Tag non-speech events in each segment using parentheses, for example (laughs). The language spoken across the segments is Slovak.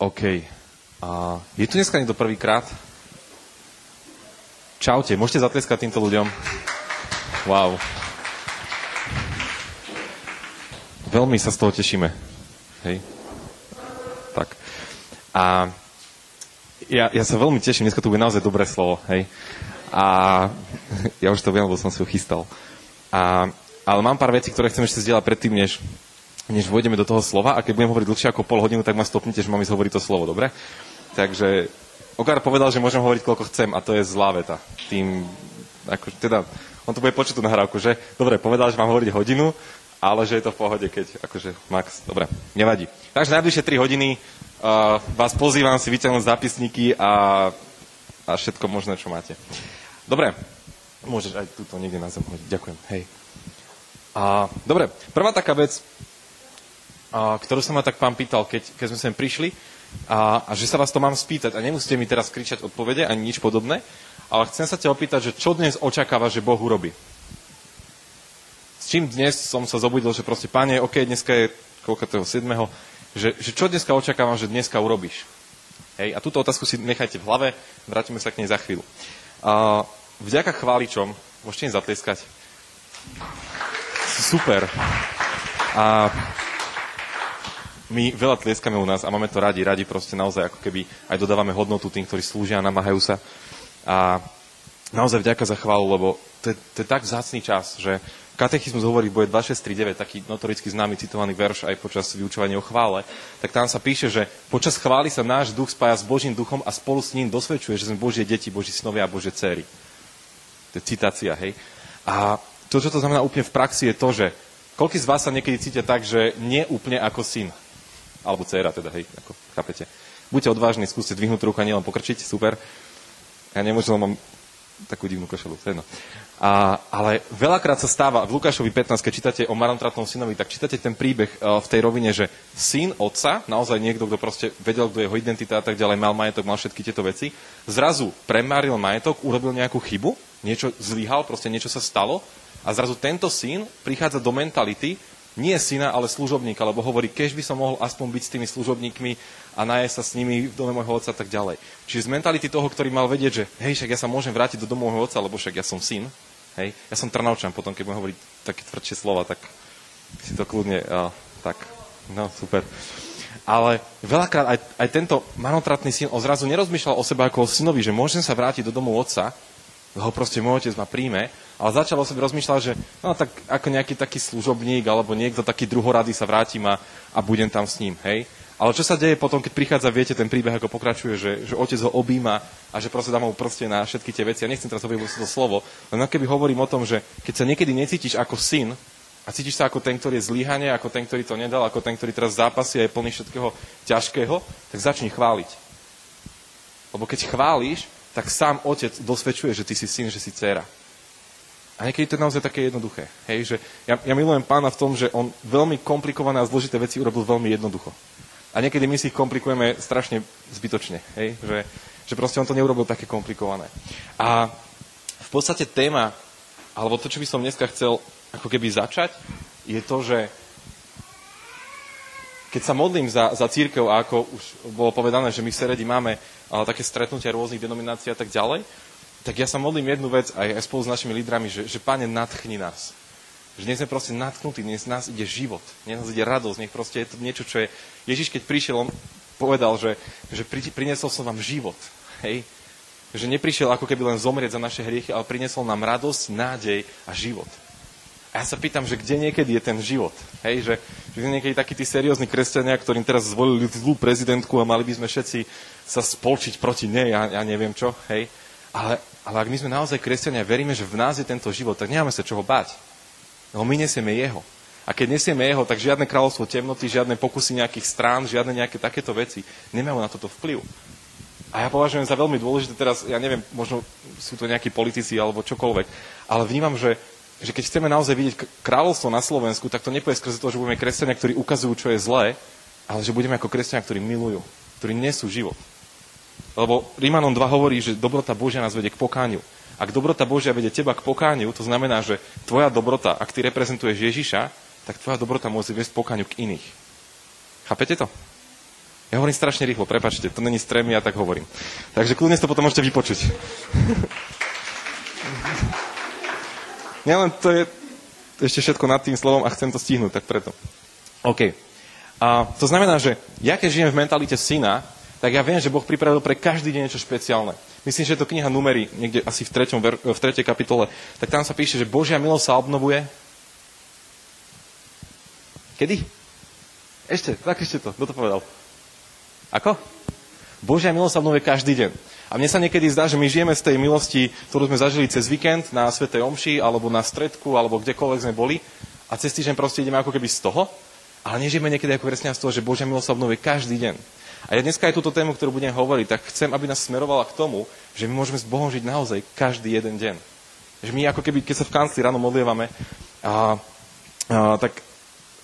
OK. A je tu dneska niekto prvýkrát? Čaute, môžete zatleskať týmto ľuďom? Wow. Veľmi sa z toho tešíme. Hej? Tak. A ja, ja sa veľmi teším, dneska tu bude naozaj dobré slovo. Hej? A (laughs) ja už to viem, lebo som si ho chystal. A, ale mám pár vecí, ktoré chcem ešte zdieľať predtým, než, než vojdeme do toho slova. A keď budem hovoriť dlhšie ako pol hodinu, tak ma stopnite, že mám ísť hovoriť to slovo, dobre? Takže Ogar povedal, že môžem hovoriť koľko chcem a to je zlá veta. Tým, ako, teda, on to bude počuť tú nahrávku, že dobre, povedal, že mám hovoriť hodinu, ale že je to v pohode, keď akože max, dobre, nevadí. Takže najbližšie 3 hodiny uh, vás pozývam si vyťahnuť zápisníky a, a všetko možné, čo máte. Dobre, môžeš aj túto niekde na zem hodiť. Ďakujem, hej. A, dobre, prvá taká vec, a, ktorú som ma tak pán pýtal, keď, keď sme sem prišli, a, a že sa vás to mám spýtať. A nemusíte mi teraz kričať odpovede ani nič podobné, ale chcem sa ťa opýtať, že čo dnes očakáva, že Boh urobí? S čím dnes som sa zobudil, že proste, páne, OK, dneska je koľko toho 7. Že, že čo dneska očakávam, že dneska urobíš? Hej, a túto otázku si nechajte v hlave, vrátime sa k nej za chvíľu. A, vďaka chváličom, môžete im zatlieskať. Super. A my veľa tlieskame u nás a máme to radi, radi proste naozaj ako keby aj dodávame hodnotu tým, ktorí slúžia a namáhajú sa. A naozaj vďaka za chválu, lebo to je, to je tak vzácný čas, že katechizmus hovorí v boje 2639, taký notoricky známy citovaný verš aj počas vyučovania o chvále, tak tam sa píše, že počas chvály sa náš duch spája s Božím duchom a spolu s ním dosvedčuje, že sme Božie deti, Boží synovia a Božie céry. To je citácia, hej. A to, čo to znamená úplne v praxi, je to, že koľko z vás sa niekedy cítia tak, že nie úplne ako syn. Alebo dcera teda, hej, ako chápete. Buďte odvážni, skúste dvihnúť ruku a nielen pokrčiť, super. Ja nemôžem, mám takú divnú košelu, to jedno. A, ale veľakrát sa stáva, v Lukášovi 15, keď čítate o marnotratnom synovi, tak čítate ten príbeh uh, v tej rovine, že syn otca, naozaj niekto, kto proste vedel, kto je jeho identita a tak ďalej, mal majetok, mal všetky tieto veci, zrazu premáril majetok, urobil nejakú chybu, niečo zlyhal, proste niečo sa stalo a zrazu tento syn prichádza do mentality, nie syna, ale služobníka, lebo hovorí, keď by som mohol aspoň byť s tými služobníkmi a najesť sa s nimi v dome môjho otca a tak ďalej. Čiže z mentality toho, ktorý mal vedieť, že hej, však ja sa môžem vrátiť do domu môjho otca, lebo však ja som syn, hej, ja som Trnavčan, potom keď budem hovoriť také tvrdšie slova, tak si to kľudne, uh, tak, no super. Ale veľakrát aj, aj tento manotratný syn ozrazu nerozmýšľal o sebe ako o synovi, že môžem sa vrátiť do domu otca, ho proste môj otec ma príjme, ale začal o sebe rozmýšľať, že no tak ako nejaký taký služobník alebo niekto taký druhorady sa vrátim a, a budem tam s ním, hej. Ale čo sa deje potom, keď prichádza, viete, ten príbeh, ako pokračuje, že, že otec ho objíma a že proste dá mu prste na všetky tie veci. Ja nechcem teraz hovoriť to slovo, len keby hovorím o tom, že keď sa niekedy necítiš ako syn a cítiš sa ako ten, ktorý je zlyhanie, ako ten, ktorý to nedal, ako ten, ktorý teraz zápasí a je plný všetkého ťažkého, tak začni chváliť. Lebo keď chválíš, tak sám otec dosvedčuje, že ty si syn, že si dcera. A niekedy to je naozaj také jednoduché. Hej, že ja, ja milujem pána v tom, že on veľmi komplikované a zložité veci urobil veľmi jednoducho. A niekedy my si ich komplikujeme strašne zbytočne. Hej, že, že proste on to neurobil také komplikované. A v podstate téma, alebo to, čo by som dneska chcel ako keby začať, je to, že keď sa modlím za, za církev, a ako už bolo povedané, že my v Seredi máme ale, také stretnutia rôznych denominácií a tak ďalej, tak ja sa modlím jednu vec aj, aj spolu s našimi lídrami, že, že Pane, nadchni nás. Že dnes sme proste nadchnutí, dnes nás ide život, dnes nás ide radosť, nech proste je to niečo, čo je... Ježiš, keď prišiel, on povedal, že, že pri, priniesol som vám život. Hej? Že neprišiel ako keby len zomrieť za naše hriechy, ale priniesol nám radosť, nádej a život. A ja sa pýtam, že kde niekedy je ten život? Hej, že, že niekedy takí tí seriózni kresťania, ktorým teraz zvolili zlú prezidentku a mali by sme všetci sa spolčiť proti nej, ja, ja neviem čo, hej. Ale, ale ak my sme naozaj kresťania a veríme, že v nás je tento život, tak nemáme sa čoho báť. No my nesieme jeho. A keď nesieme jeho, tak žiadne kráľovstvo temnoty, žiadne pokusy nejakých strán, žiadne nejaké takéto veci nemajú na toto vplyv. A ja považujem za veľmi dôležité teraz, ja neviem, možno sú to nejakí politici alebo čokoľvek, ale vnímam, že že keď chceme naozaj vidieť kráľovstvo na Slovensku, tak to nepôjde skrze to, že budeme kresťania, ktorí ukazujú, čo je zlé, ale že budeme ako kresťania, ktorí milujú, ktorí nesú život. Lebo Rímanom 2 hovorí, že dobrota Božia nás vedie k pokániu. Ak dobrota Božia vedie teba k pokániu, to znamená, že tvoja dobrota, ak ty reprezentuješ Ježiša, tak tvoja dobrota môže viesť pokániu k iných. Chápete to? Ja hovorím strašne rýchlo, prepačte, to není strem, ja tak hovorím. Takže kľudne si to potom môžete vypočuť. (laughs) Nielen to je ešte všetko nad tým slovom a chcem to stihnúť, tak preto. OK. A to znamená, že ja keď žijem v mentalite syna, tak ja viem, že Boh pripravil pre každý deň niečo špeciálne. Myslím, že je to kniha numery, niekde asi v, treťom, v tretej kapitole. Tak tam sa píše, že Božia milosť sa obnovuje. Kedy? Ešte, tak ešte to. Kto to povedal? Ako? Božia milosť sa obnovuje každý deň. A mne sa niekedy zdá, že my žijeme z tej milosti, ktorú sme zažili cez víkend na Svetej Omši, alebo na stredku, alebo kdekoľvek sme boli. A cez týždeň proste ideme ako keby z toho. Ale nežijeme niekedy ako kresťanstvo, že Božia milosť sa obnovuje každý deň. A ja dneska aj túto tému, ktorú budem hovoriť, tak chcem, aby nás smerovala k tomu, že my môžeme s Bohom žiť naozaj každý jeden deň. Že my ako keby, keď sa v kancli ráno modlievame, a, a, tak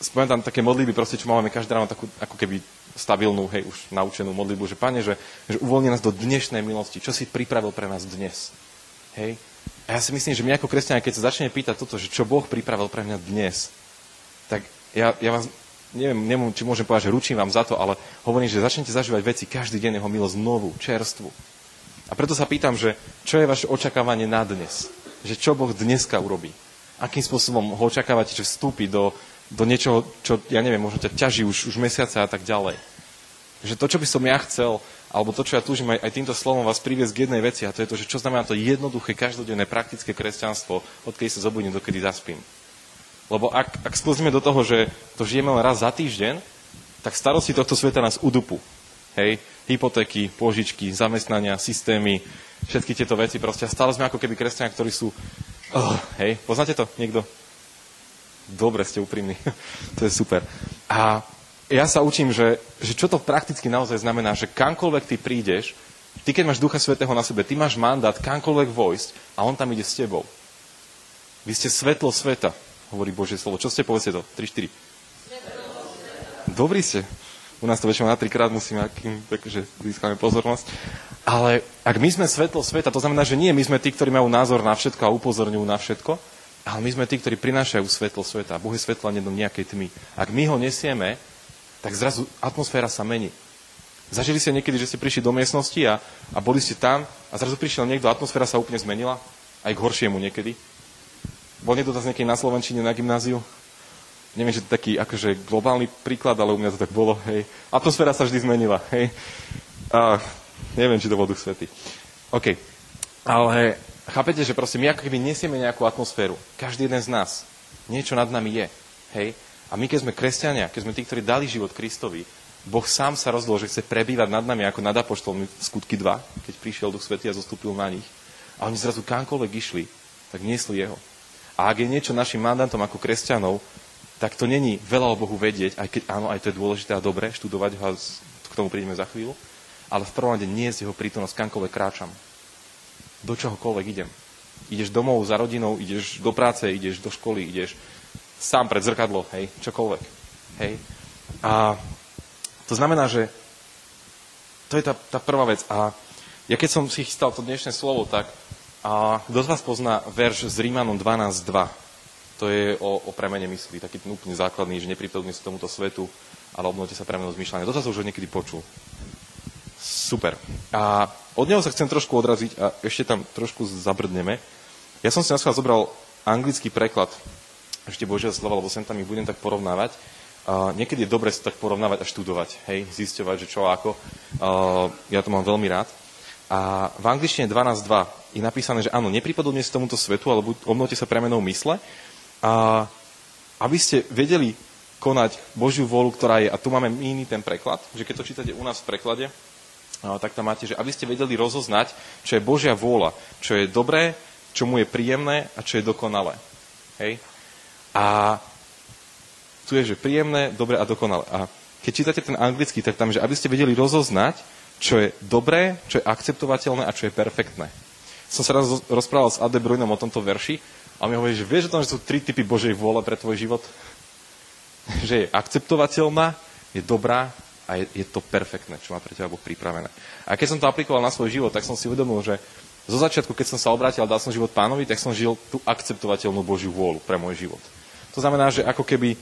spomínam tam také modlitby, proste, čo máme každý ráno takú, ako keby stabilnú, hej, už naučenú modlitbu, že Pane, že, že uvoľni nás do dnešnej milosti. Čo si pripravil pre nás dnes? Hej? A ja si myslím, že my ako kresťania, keď sa začneme pýtať toto, že čo Boh pripravil pre mňa dnes, tak ja, ja vás, neviem, neviem, či môžem povedať, že ručím vám za to, ale hovorím, že začnete zažívať veci každý deň jeho milosť novú, čerstvu. A preto sa pýtam, že čo je vaše očakávanie na dnes? Že čo Boh dneska urobí? Akým spôsobom ho očakávate, že vstúpi do, do niečoho, čo, ja neviem, možno ťa ťaží už, už mesiace a tak ďalej. Že to, čo by som ja chcel, alebo to, čo ja túžim aj, aj týmto slovom vás priviesť k jednej veci, a to je to, že čo znamená to jednoduché, každodenné, praktické kresťanstvo, odkedy sa zobudím, dokedy zaspím. Lebo ak, ak sklzíme do toho, že to žijeme len raz za týždeň, tak starosti tohto sveta nás udupu. Hej, hypotéky, pôžičky, zamestnania, systémy, všetky tieto veci proste. Stále sme ako keby kresťania, ktorí sú... Oh, hej, poznáte to niekto? Dobre ste úprimní. (laughs) to je super. A ja sa učím, že, že čo to prakticky naozaj znamená, že kamkoľvek ty prídeš, ty keď máš Ducha Svetého na sebe, ty máš mandát kamkoľvek vojsť a on tam ide s tebou. Vy ste svetlo sveta, hovorí Božie slovo. Čo ste, povedzte to? 3, 4. Dobrí ste. U nás to väčšinou na trikrát musíme, akým, takže získame pozornosť. Ale ak my sme svetlo sveta, to znamená, že nie my sme tí, ktorí majú názor na všetko a upozorňujú na všetko, ale my sme tí, ktorí prinášajú svetlo sveta. Boh je svetlo a nie do nejakej tmy. Ak my ho nesieme, tak zrazu atmosféra sa mení. Zažili ste niekedy, že ste prišli do miestnosti a, a boli ste tam a zrazu prišiel niekto, atmosféra sa úplne zmenila, aj k horšiemu niekedy. Bol niekto z niekedy na Slovenčine na gymnáziu? Neviem, že to je taký akože globálny príklad, ale u mňa to tak bolo. Hej. Atmosféra sa vždy zmenila. Hej. A, neviem, či to bol Duch Svety. OK. Ale chápete, že proste my ako keby nesieme nejakú atmosféru. Každý jeden z nás. Niečo nad nami je. Hej? A my, keď sme kresťania, keď sme tí, ktorí dali život Kristovi, Boh sám sa rozhodol, že chce prebývať nad nami ako nad apoštolmi skutky 2, keď prišiel Duch Svetý a zostúpil na nich. A oni zrazu kamkoľvek išli, tak niesli jeho. A ak je niečo našim mandantom ako kresťanov, tak to není veľa o Bohu vedieť, aj keď áno, aj to je dôležité a dobré, študovať ho k tomu prídeme za chvíľu, ale v prvom rade nie je jeho prítomnosť, kamkoľvek kráčam do čohokoľvek idem. Ideš domov za rodinou, ideš do práce, ideš do školy, ideš sám pred zrkadlo, hej, čokoľvek. Hej. A to znamená, že to je tá, tá prvá vec. A ja keď som si chystal to dnešné slovo, tak a kto z vás pozná verš z Rímanom 12.2? To je o, o premene mysli, taký ten úplne základný, že nepripevňujte sa tomuto svetu, ale obnovte sa premenou zmýšľania. To sa už niekedy počul. Super. A od neho sa chcem trošku odraziť a ešte tam trošku zabrdneme. Ja som si na zobral anglický preklad ešte Božia slova, lebo sem tam ich budem tak porovnávať. Uh, niekedy je dobre si tak porovnávať a študovať, hej, zisťovať, že čo a ako. Uh, ja to mám veľmi rád. A v angličtine 12.2 je napísané, že áno, nepripodobne si tomuto svetu, alebo obnovte sa premenou mysle, a aby ste vedeli konať Božiu vôľu, ktorá je, a tu máme iný ten preklad, že keď to čítate u nás v preklade, tak tam máte, že aby ste vedeli rozoznať, čo je Božia vôľa, čo je dobré, čo mu je príjemné a čo je dokonalé. Hej? A tu je, že príjemné, dobré a dokonalé. A keď čítate ten anglický, tak tam, že aby ste vedeli rozoznať, čo je dobré, čo je akceptovateľné a čo je perfektné. Som sa raz rozprával s Ade Brujnom o tomto verši a mi hovorí, že vieš o tom, že sú tri typy Božej vôle pre tvoj život? (laughs) že je akceptovateľná, je dobrá a je, je to perfektné, čo má pre teba Boh pripravené. A keď som to aplikoval na svoj život, tak som si uvedomil, že zo začiatku, keď som sa obrátil a dal som život pánovi, tak som žil tú akceptovateľnú Božiu vôľu pre môj život. To znamená, že ako keby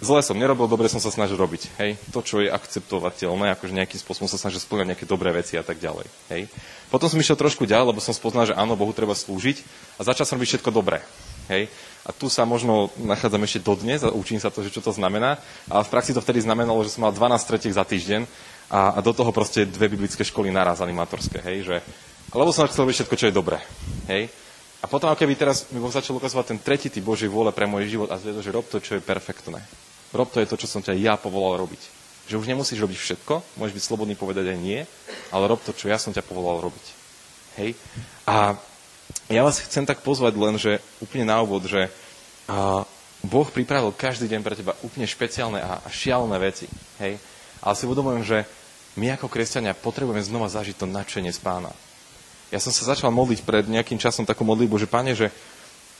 zle som nerobil, dobre som sa snažil robiť. Hej? To, čo je akceptovateľné, akože nejakým spôsobom sa snažil splňať nejaké dobré veci a tak ďalej. Hej? Potom som išiel trošku ďalej, lebo som spoznal, že áno, Bohu treba slúžiť a začal som robiť všetko dobré. Hej? A tu sa možno nachádzam ešte dodnes a učím sa to, že čo to znamená. A v praxi to vtedy znamenalo, že som mal 12 tretiek za týždeň a, a do toho proste dve biblické školy naraz animatorské. Hej? Že, lebo som chcel robiť všetko, čo je dobré. Hej? A potom, keby teraz mi začal ukazovať ten tretí typ Božej vôle pre môj život a zvedol, že rob to, čo je perfektné. Rob to je to, čo som ťa ja povolal robiť. Že už nemusíš robiť všetko, môžeš byť slobodný povedať aj nie, ale rob to, čo ja som ťa povolal robiť. Hej? A ja vás chcem tak pozvať len, že úplne na úvod, že a, Boh pripravil každý deň pre teba úplne špeciálne a, a veci. Hej? Ale si uvedomujem, že my ako kresťania potrebujeme znova zažiť to nadšenie z pána. Ja som sa začal modliť pred nejakým časom takú modlitbu, že pane, že,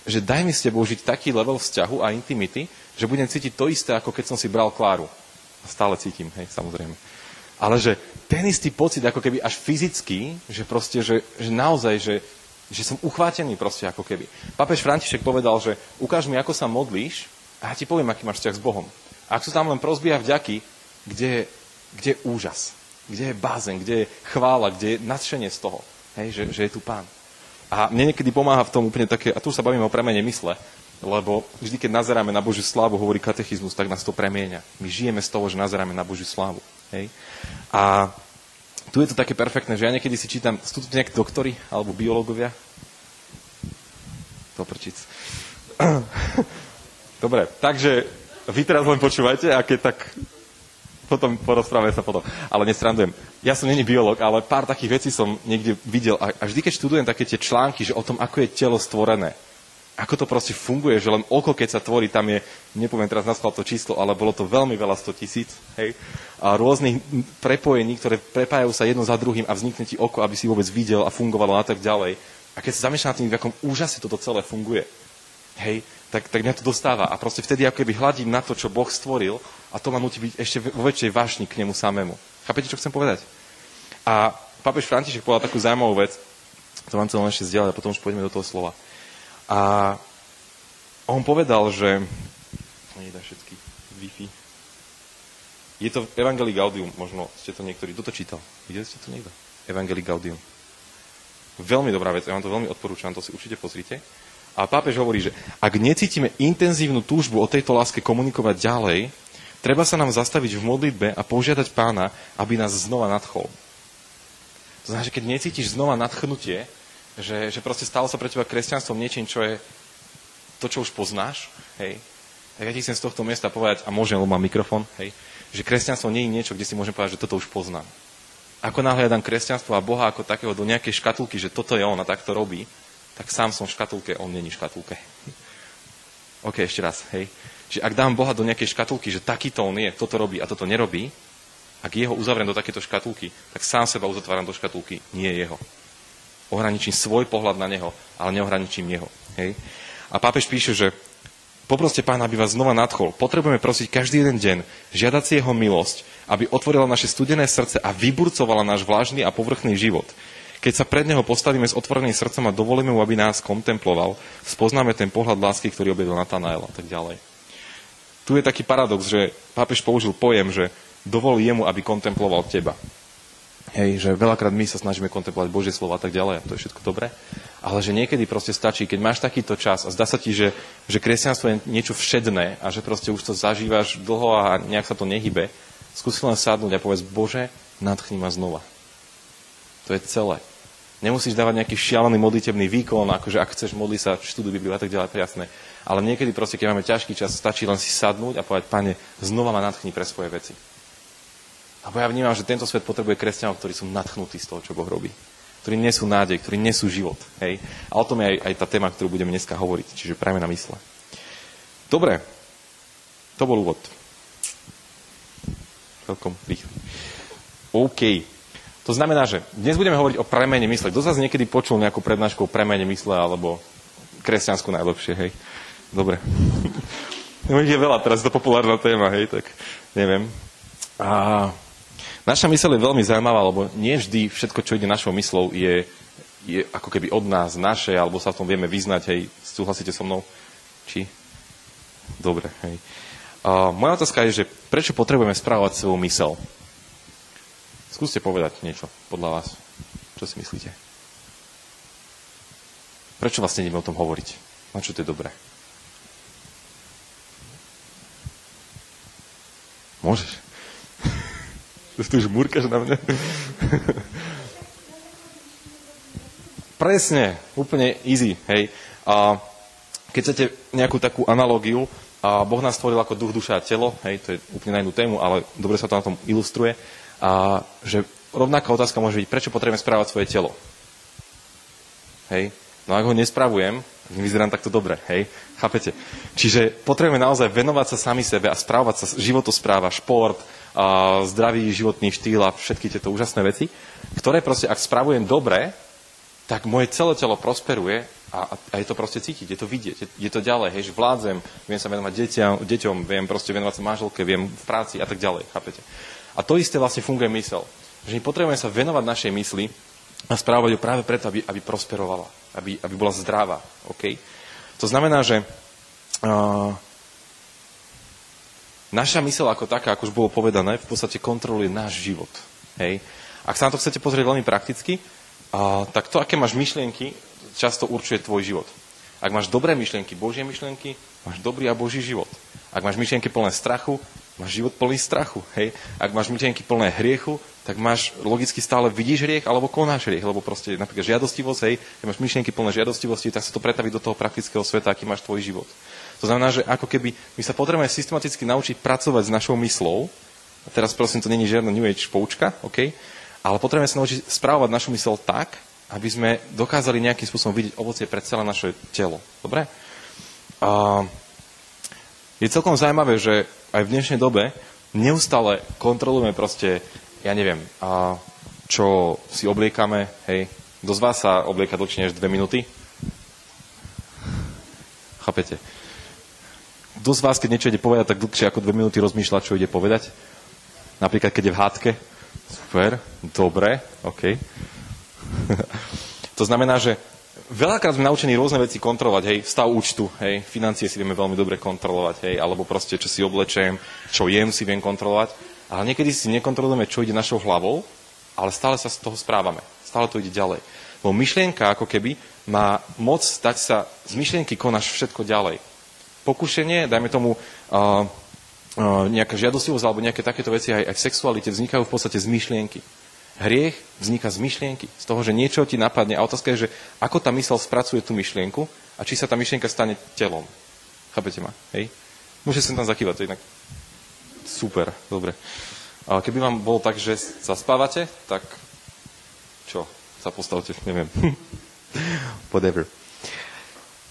že daj mi s tebou žiť taký level vzťahu a intimity, že budem cítiť to isté, ako keď som si bral Kláru. Stále cítim, hej, samozrejme. Ale že ten istý pocit, ako keby až fyzický, že proste, že, že naozaj, že, že som uchvátený proste ako keby. Papež František povedal, že ukáž mi, ako sa modlíš a ja ti poviem, aký máš vzťah s Bohom. A ak sú tam len prozby a vďaky, kde, kde je úžas, kde je bázen, kde je chvála, kde je nadšenie z toho. Hej, že, že je tu pán. A mne niekedy pomáha v tom úplne také, a tu sa bavíme o premene mysle, lebo vždy, keď nazeráme na Božiu slávu, hovorí katechizmus, tak nás to premieňa. My žijeme z toho, že nazeráme na Božiu slávu. Hej? A tu je to také perfektné, že ja niekedy si čítam, sú tu nejakí doktori alebo biológovia? Doprčic. (clears throat) Dobre, takže vy teraz len počúvajte a keď tak potom porozprávame sa potom. Ale nestrandujem. Ja som není biolog, ale pár takých vecí som niekde videl. A, a vždy, keď študujem také tie články, že o tom, ako je telo stvorené, ako to proste funguje, že len oko, keď sa tvorí, tam je, nepoviem teraz na to číslo, ale bolo to veľmi veľa 100 tisíc, hej, a rôznych prepojení, ktoré prepájajú sa jedno za druhým a vznikne ti oko, aby si vôbec videl a fungovalo a tak ďalej. A keď sa zamýšľam tým, v akom úžase toto celé funguje, hej, tak, tak mňa to dostáva. A proste vtedy ako keby hľadím na to, čo Boh stvoril a to ma nutí byť ešte vo väčšej vášni k nemu samému. Chápete, čo chcem povedať? A pápež František povedal takú zaujímavú vec, to vám chcem ešte zdieľať a potom už pôjdeme do toho slova. A on povedal, že... Nedá všetky Wi-Fi. Je to Evangelii Gaudium, možno ste to niektorí... Kto to čítal? Videli ste to niekto? Evangelii Gaudium. Veľmi dobrá vec, ja vám to veľmi odporúčam, to si určite pozrite. A pápež hovorí, že ak necítime intenzívnu túžbu o tejto láske komunikovať ďalej, treba sa nám zastaviť v modlitbe a požiadať pána, aby nás znova nadchol. To znamená, že keď necítiš znova nadchnutie, že, že proste stalo sa pre teba kresťanstvom niečím, čo je to, čo už poznáš, hej, tak ja ti chcem z tohto miesta povedať, a môžem, lebo mám mikrofón, hej, že kresťanstvo nie je niečo, kde si môžem povedať, že toto už poznám. Ako náhle ja dám kresťanstvo a Boha ako takého do nejakej škatulky, že toto je on a tak to robí, tak sám som v škatulke, on není v škatulke. (laughs) OK, ešte raz, hej. Že ak dám Boha do nejakej škatulky, že takýto on je, toto robí a toto nerobí, ak jeho uzavriem do takéto škatulky, tak sám seba uzatváram do škatulky, nie jeho. Ohraničím svoj pohľad na neho, ale neohraničím jeho. Hej. A pápež píše, že poproste pána, aby vás znova nadchol. Potrebujeme prosiť každý jeden deň, žiadať si jeho milosť, aby otvorila naše studené srdce a vyburcovala náš vlážny a povrchný život. Keď sa pred Neho postavíme s otvoreným srdcom a dovolíme mu, aby nás kontemploval, spoznáme ten pohľad lásky, ktorý objavil Natanael a tak ďalej. Tu je taký paradox, že pápež použil pojem, že dovolí jemu, aby kontemploval teba. Hej, že veľakrát my sa snažíme kontemplovať Božie slovo a tak ďalej, a to je všetko dobré. Ale že niekedy proste stačí, keď máš takýto čas a zdá sa ti, že, že kresťanstvo je niečo všedné a že proste už to zažívaš dlho a nejak sa to nehybe, skúsi len sadnúť a povedz, Bože, nadchni ma znova. To je celé. Nemusíš dávať nejaký šialený modlitebný výkon, akože ak chceš modliť sa, študuj Bibliu a tak ďalej, jasné. Ale niekedy proste, keď máme ťažký čas, stačí len si sadnúť a povedať, pane, znova ma nadchni pre svoje veci. Lebo ja vnímam, že tento svet potrebuje kresťanov, ktorí sú nadchnutí z toho, čo Boh robí. Ktorí nesú nádej, ktorí nesú život. Hej? A o tom je aj, aj tá téma, ktorú budeme dneska hovoriť. Čiže prajme na mysle. Dobre, to bol úvod. Celkom rýchly. OK. To znamená, že dnes budeme hovoriť o premene mysle. Kto zase niekedy počul nejakú prednášku o premene mysle alebo kresťansku najlepšie, hej? Dobre. (laughs) je veľa, teraz to populárna téma, hej, tak neviem. A naša mysl je veľmi zaujímavá, lebo nie vždy všetko, čo ide našou myslou, je, je ako keby od nás, naše, alebo sa v tom vieme vyznať, hej, súhlasíte so mnou? Či? Dobre, hej. Uh, moja otázka je, že prečo potrebujeme správovať svoju mysel? Skúste povedať niečo podľa vás. Čo si myslíte? Prečo vlastne ideme o tom hovoriť? Na čo to je dobré? Môžeš. Tu už múrkaš na mňa. Presne, úplne easy, hej. A keď chcete nejakú takú analógiu, a Boh nás stvoril ako duch, duša a telo, hej, to je úplne na inú tému, ale dobre sa to na tom ilustruje, a že rovnaká otázka môže byť, prečo potrebujeme správať svoje telo? Hej, no ak ho nespravujem, nevyzerám takto dobre, hej, chápete? Čiže potrebujeme naozaj venovať sa sami sebe a správať sa, životospráva, šport, a zdravý životný štýl a všetky tieto úžasné veci, ktoré proste, ak spravujem dobre, tak moje celé telo prosperuje a, a je to proste cítiť, je to vidieť, je, je to ďalej, hej, že vládzem, viem sa venovať deťom, deťom, viem proste venovať sa manželke, viem v práci a tak ďalej, chápete? A to isté vlastne funguje mysel. Že my potrebujeme sa venovať našej mysli a správať ju práve preto, aby, aby prosperovala, aby, aby bola zdravá, OK? To znamená, že uh, naša mysel ako taká, ako už bolo povedané, v podstate kontroluje náš život, hej? Ak sa na to chcete pozrieť veľmi prakticky, a, tak to, aké máš myšlienky, často určuje tvoj život. Ak máš dobré myšlienky, Božie myšlienky, máš dobrý a Boží život. Ak máš myšlienky plné strachu, máš život plný strachu. Hej? Ak máš myšlienky plné hriechu, tak máš logicky stále vidíš hriech alebo konáš hriech, lebo proste napríklad žiadostivosť, hej, keď máš myšlienky plné žiadostivosti, tak sa to pretaví do toho praktického sveta, aký máš tvoj život. To znamená, že ako keby my sa potrebujeme systematicky naučiť pracovať s našou myslou, a teraz prosím, to není žiadna New Age poučka, okay? Ale potrebujeme sa naučiť správovať našu mysel tak, aby sme dokázali nejakým spôsobom vidieť ovocie pre celé naše telo. Dobre? A je celkom zaujímavé, že aj v dnešnej dobe neustále kontrolujeme proste, ja neviem, a čo si obliekame, hej, kto z vás sa oblieka dlhšie než dve minúty? Chápete? Kto z vás, keď niečo ide povedať, tak dlhšie ako dve minúty rozmýšľa, čo ide povedať? Napríklad, keď je v hádke, Super, dobre, OK. (laughs) to znamená, že veľakrát sme naučení rôzne veci kontrolovať, hej, stav účtu, hej, financie si vieme veľmi dobre kontrolovať, hej, alebo proste, čo si oblečem, čo jem si viem kontrolovať, ale niekedy si nekontrolujeme, čo ide našou hlavou, ale stále sa z toho správame, stále to ide ďalej. Lebo myšlienka ako keby má moc stať sa, z myšlienky konáš všetko ďalej. Pokušenie, dajme tomu, uh, nejaká žiadostivosť alebo nejaké takéto veci aj, aj v sexualite vznikajú v podstate z myšlienky. Hriech vzniká z myšlienky, z toho, že niečo ti napadne. A otázka je, že ako tá mysel spracuje tú myšlienku a či sa tá myšlienka stane telom. Chápete ma? Hej? Môžete sa tam zakývať, to inak super, dobre. A keby vám bolo tak, že zaspávate, tak čo? Sa postavte, neviem. (laughs) Whatever.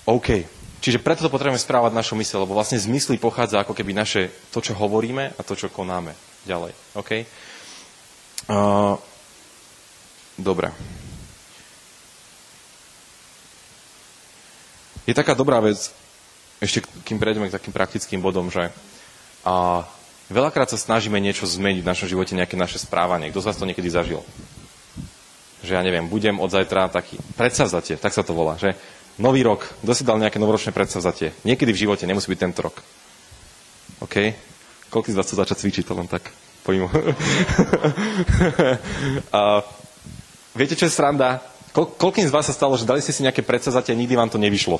OK. Čiže preto to potrebujeme správať našu mysel, lebo vlastne z mysli pochádza ako keby naše, to, čo hovoríme a to, čo konáme ďalej. OK? Uh, dobre. Je taká dobrá vec, ešte kým prejdeme k takým praktickým bodom, že a veľakrát sa snažíme niečo zmeniť v našom živote, nejaké naše správanie. Kto z vás to niekedy zažil? Že ja neviem, budem od zajtra taký predsavzatie, tak sa to volá, že Nový rok. Kto si dal nejaké novoročné predsavzatie? Niekedy v živote, nemusí byť tento rok. OK? Koľko z vás chce začať cvičiť, to len tak pojmu. (laughs) a, viete, čo je sranda? Ko, koľkým z vás sa stalo, že dali ste si nejaké predsavzatie a nikdy vám to nevyšlo?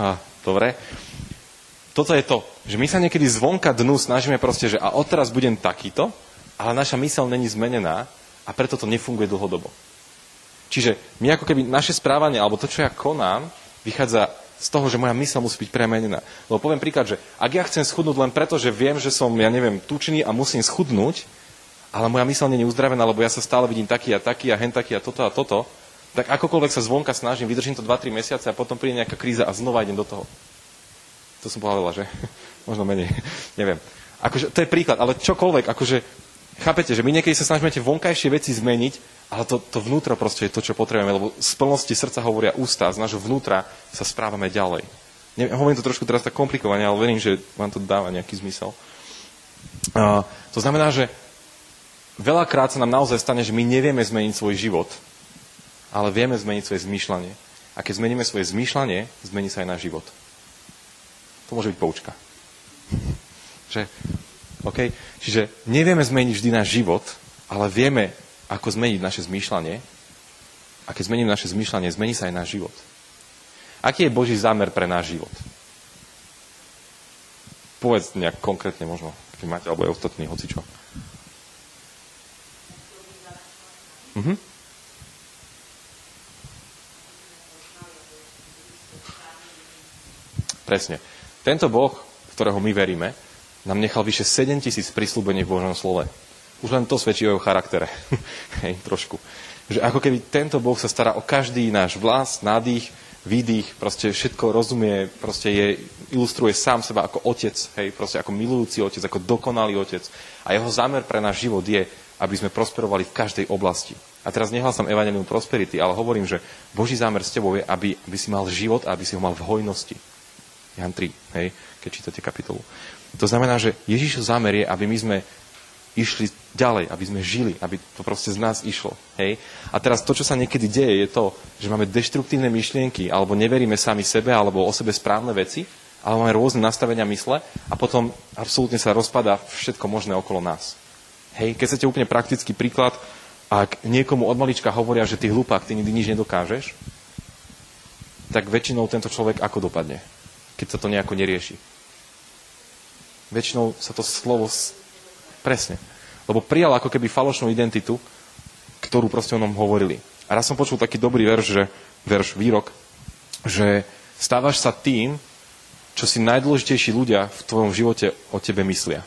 Ha, dobre. Toto je to, že my sa niekedy zvonka dnu snažíme proste, že a odteraz budem takýto, ale naša mysel není zmenená a preto to nefunguje dlhodobo. Čiže my ako keby naše správanie, alebo to, čo ja konám, vychádza z toho, že moja mysl musí byť premenená. Lebo poviem príklad, že ak ja chcem schudnúť len preto, že viem, že som, ja neviem, tučný a musím schudnúť, ale moja mysl nie je uzdravená, lebo ja sa stále vidím taký a taký a hen taký a toto a toto, tak akokoľvek sa zvonka snažím, vydržím to 2-3 mesiace a potom príde nejaká kríza a znova idem do toho. To som povedala, že? (laughs) Možno menej. (laughs) Neviem. Akože, to je príklad, ale čokoľvek, akože, chápete, že my niekedy sa snažíme tie vonkajšie veci zmeniť, ale to, to vnútro proste je to, čo potrebujeme, lebo z plnosti srdca hovoria ústa, z nášho vnútra sa správame ďalej. Ne, hovorím to trošku teraz tak komplikovane, ale verím, že vám to dáva nejaký zmysel. Uh, to znamená, že veľakrát sa nám naozaj stane, že my nevieme zmeniť svoj život, ale vieme zmeniť svoje zmýšľanie. A keď zmeníme svoje zmýšľanie, zmení sa aj náš život. To môže byť poučka. Že, okay? Čiže nevieme zmeniť vždy náš život, ale vieme, ako zmeniť naše zmýšľanie. A keď zmeníme naše zmýšľanie, zmení sa aj náš život. Aký je Boží zámer pre náš život? Povedz nejak konkrétne možno, keď máte, alebo aj ostatní, hocičo. Mhm. Presne. Tento Boh, ktorého my veríme, nám nechal vyše 7 tisíc prislúbení v Božom slove. Už len to svedčí o jeho charaktere. (laughs) Hej, trošku. Že ako keby tento Boh sa stará o každý náš vlas, nádych, výdych, proste všetko rozumie, proste je, ilustruje sám seba ako otec, hej, proste ako milujúci otec, ako dokonalý otec. A jeho zámer pre náš život je, aby sme prosperovali v každej oblasti. A teraz nehlasám evanelium prosperity, ale hovorím, že Boží zámer s tebou je, aby, aby si mal život a aby si ho mal v hojnosti. Jan 3, hej, keď čítate kapitolu. To znamená, že Ježišov zámer je, aby my sme išli ďalej, aby sme žili, aby to proste z nás išlo. Hej? A teraz to, čo sa niekedy deje, je to, že máme deštruktívne myšlienky, alebo neveríme sami sebe, alebo o sebe správne veci, ale máme rôzne nastavenia mysle a potom absolútne sa rozpadá všetko možné okolo nás. Hej, keď chcete úplne praktický príklad, ak niekomu od malička hovoria, že ty hlupák, ty nikdy nič nedokážeš, tak väčšinou tento človek ako dopadne? Keď sa to nejako nerieši. Väčšinou sa to slovo... Presne. Lebo prijal ako keby falošnú identitu, ktorú proste o ňom hovorili. A raz som počul taký dobrý verš, že, verš, výrok, že stávaš sa tým, čo si najdôležitejší ľudia v tvojom živote o tebe myslia.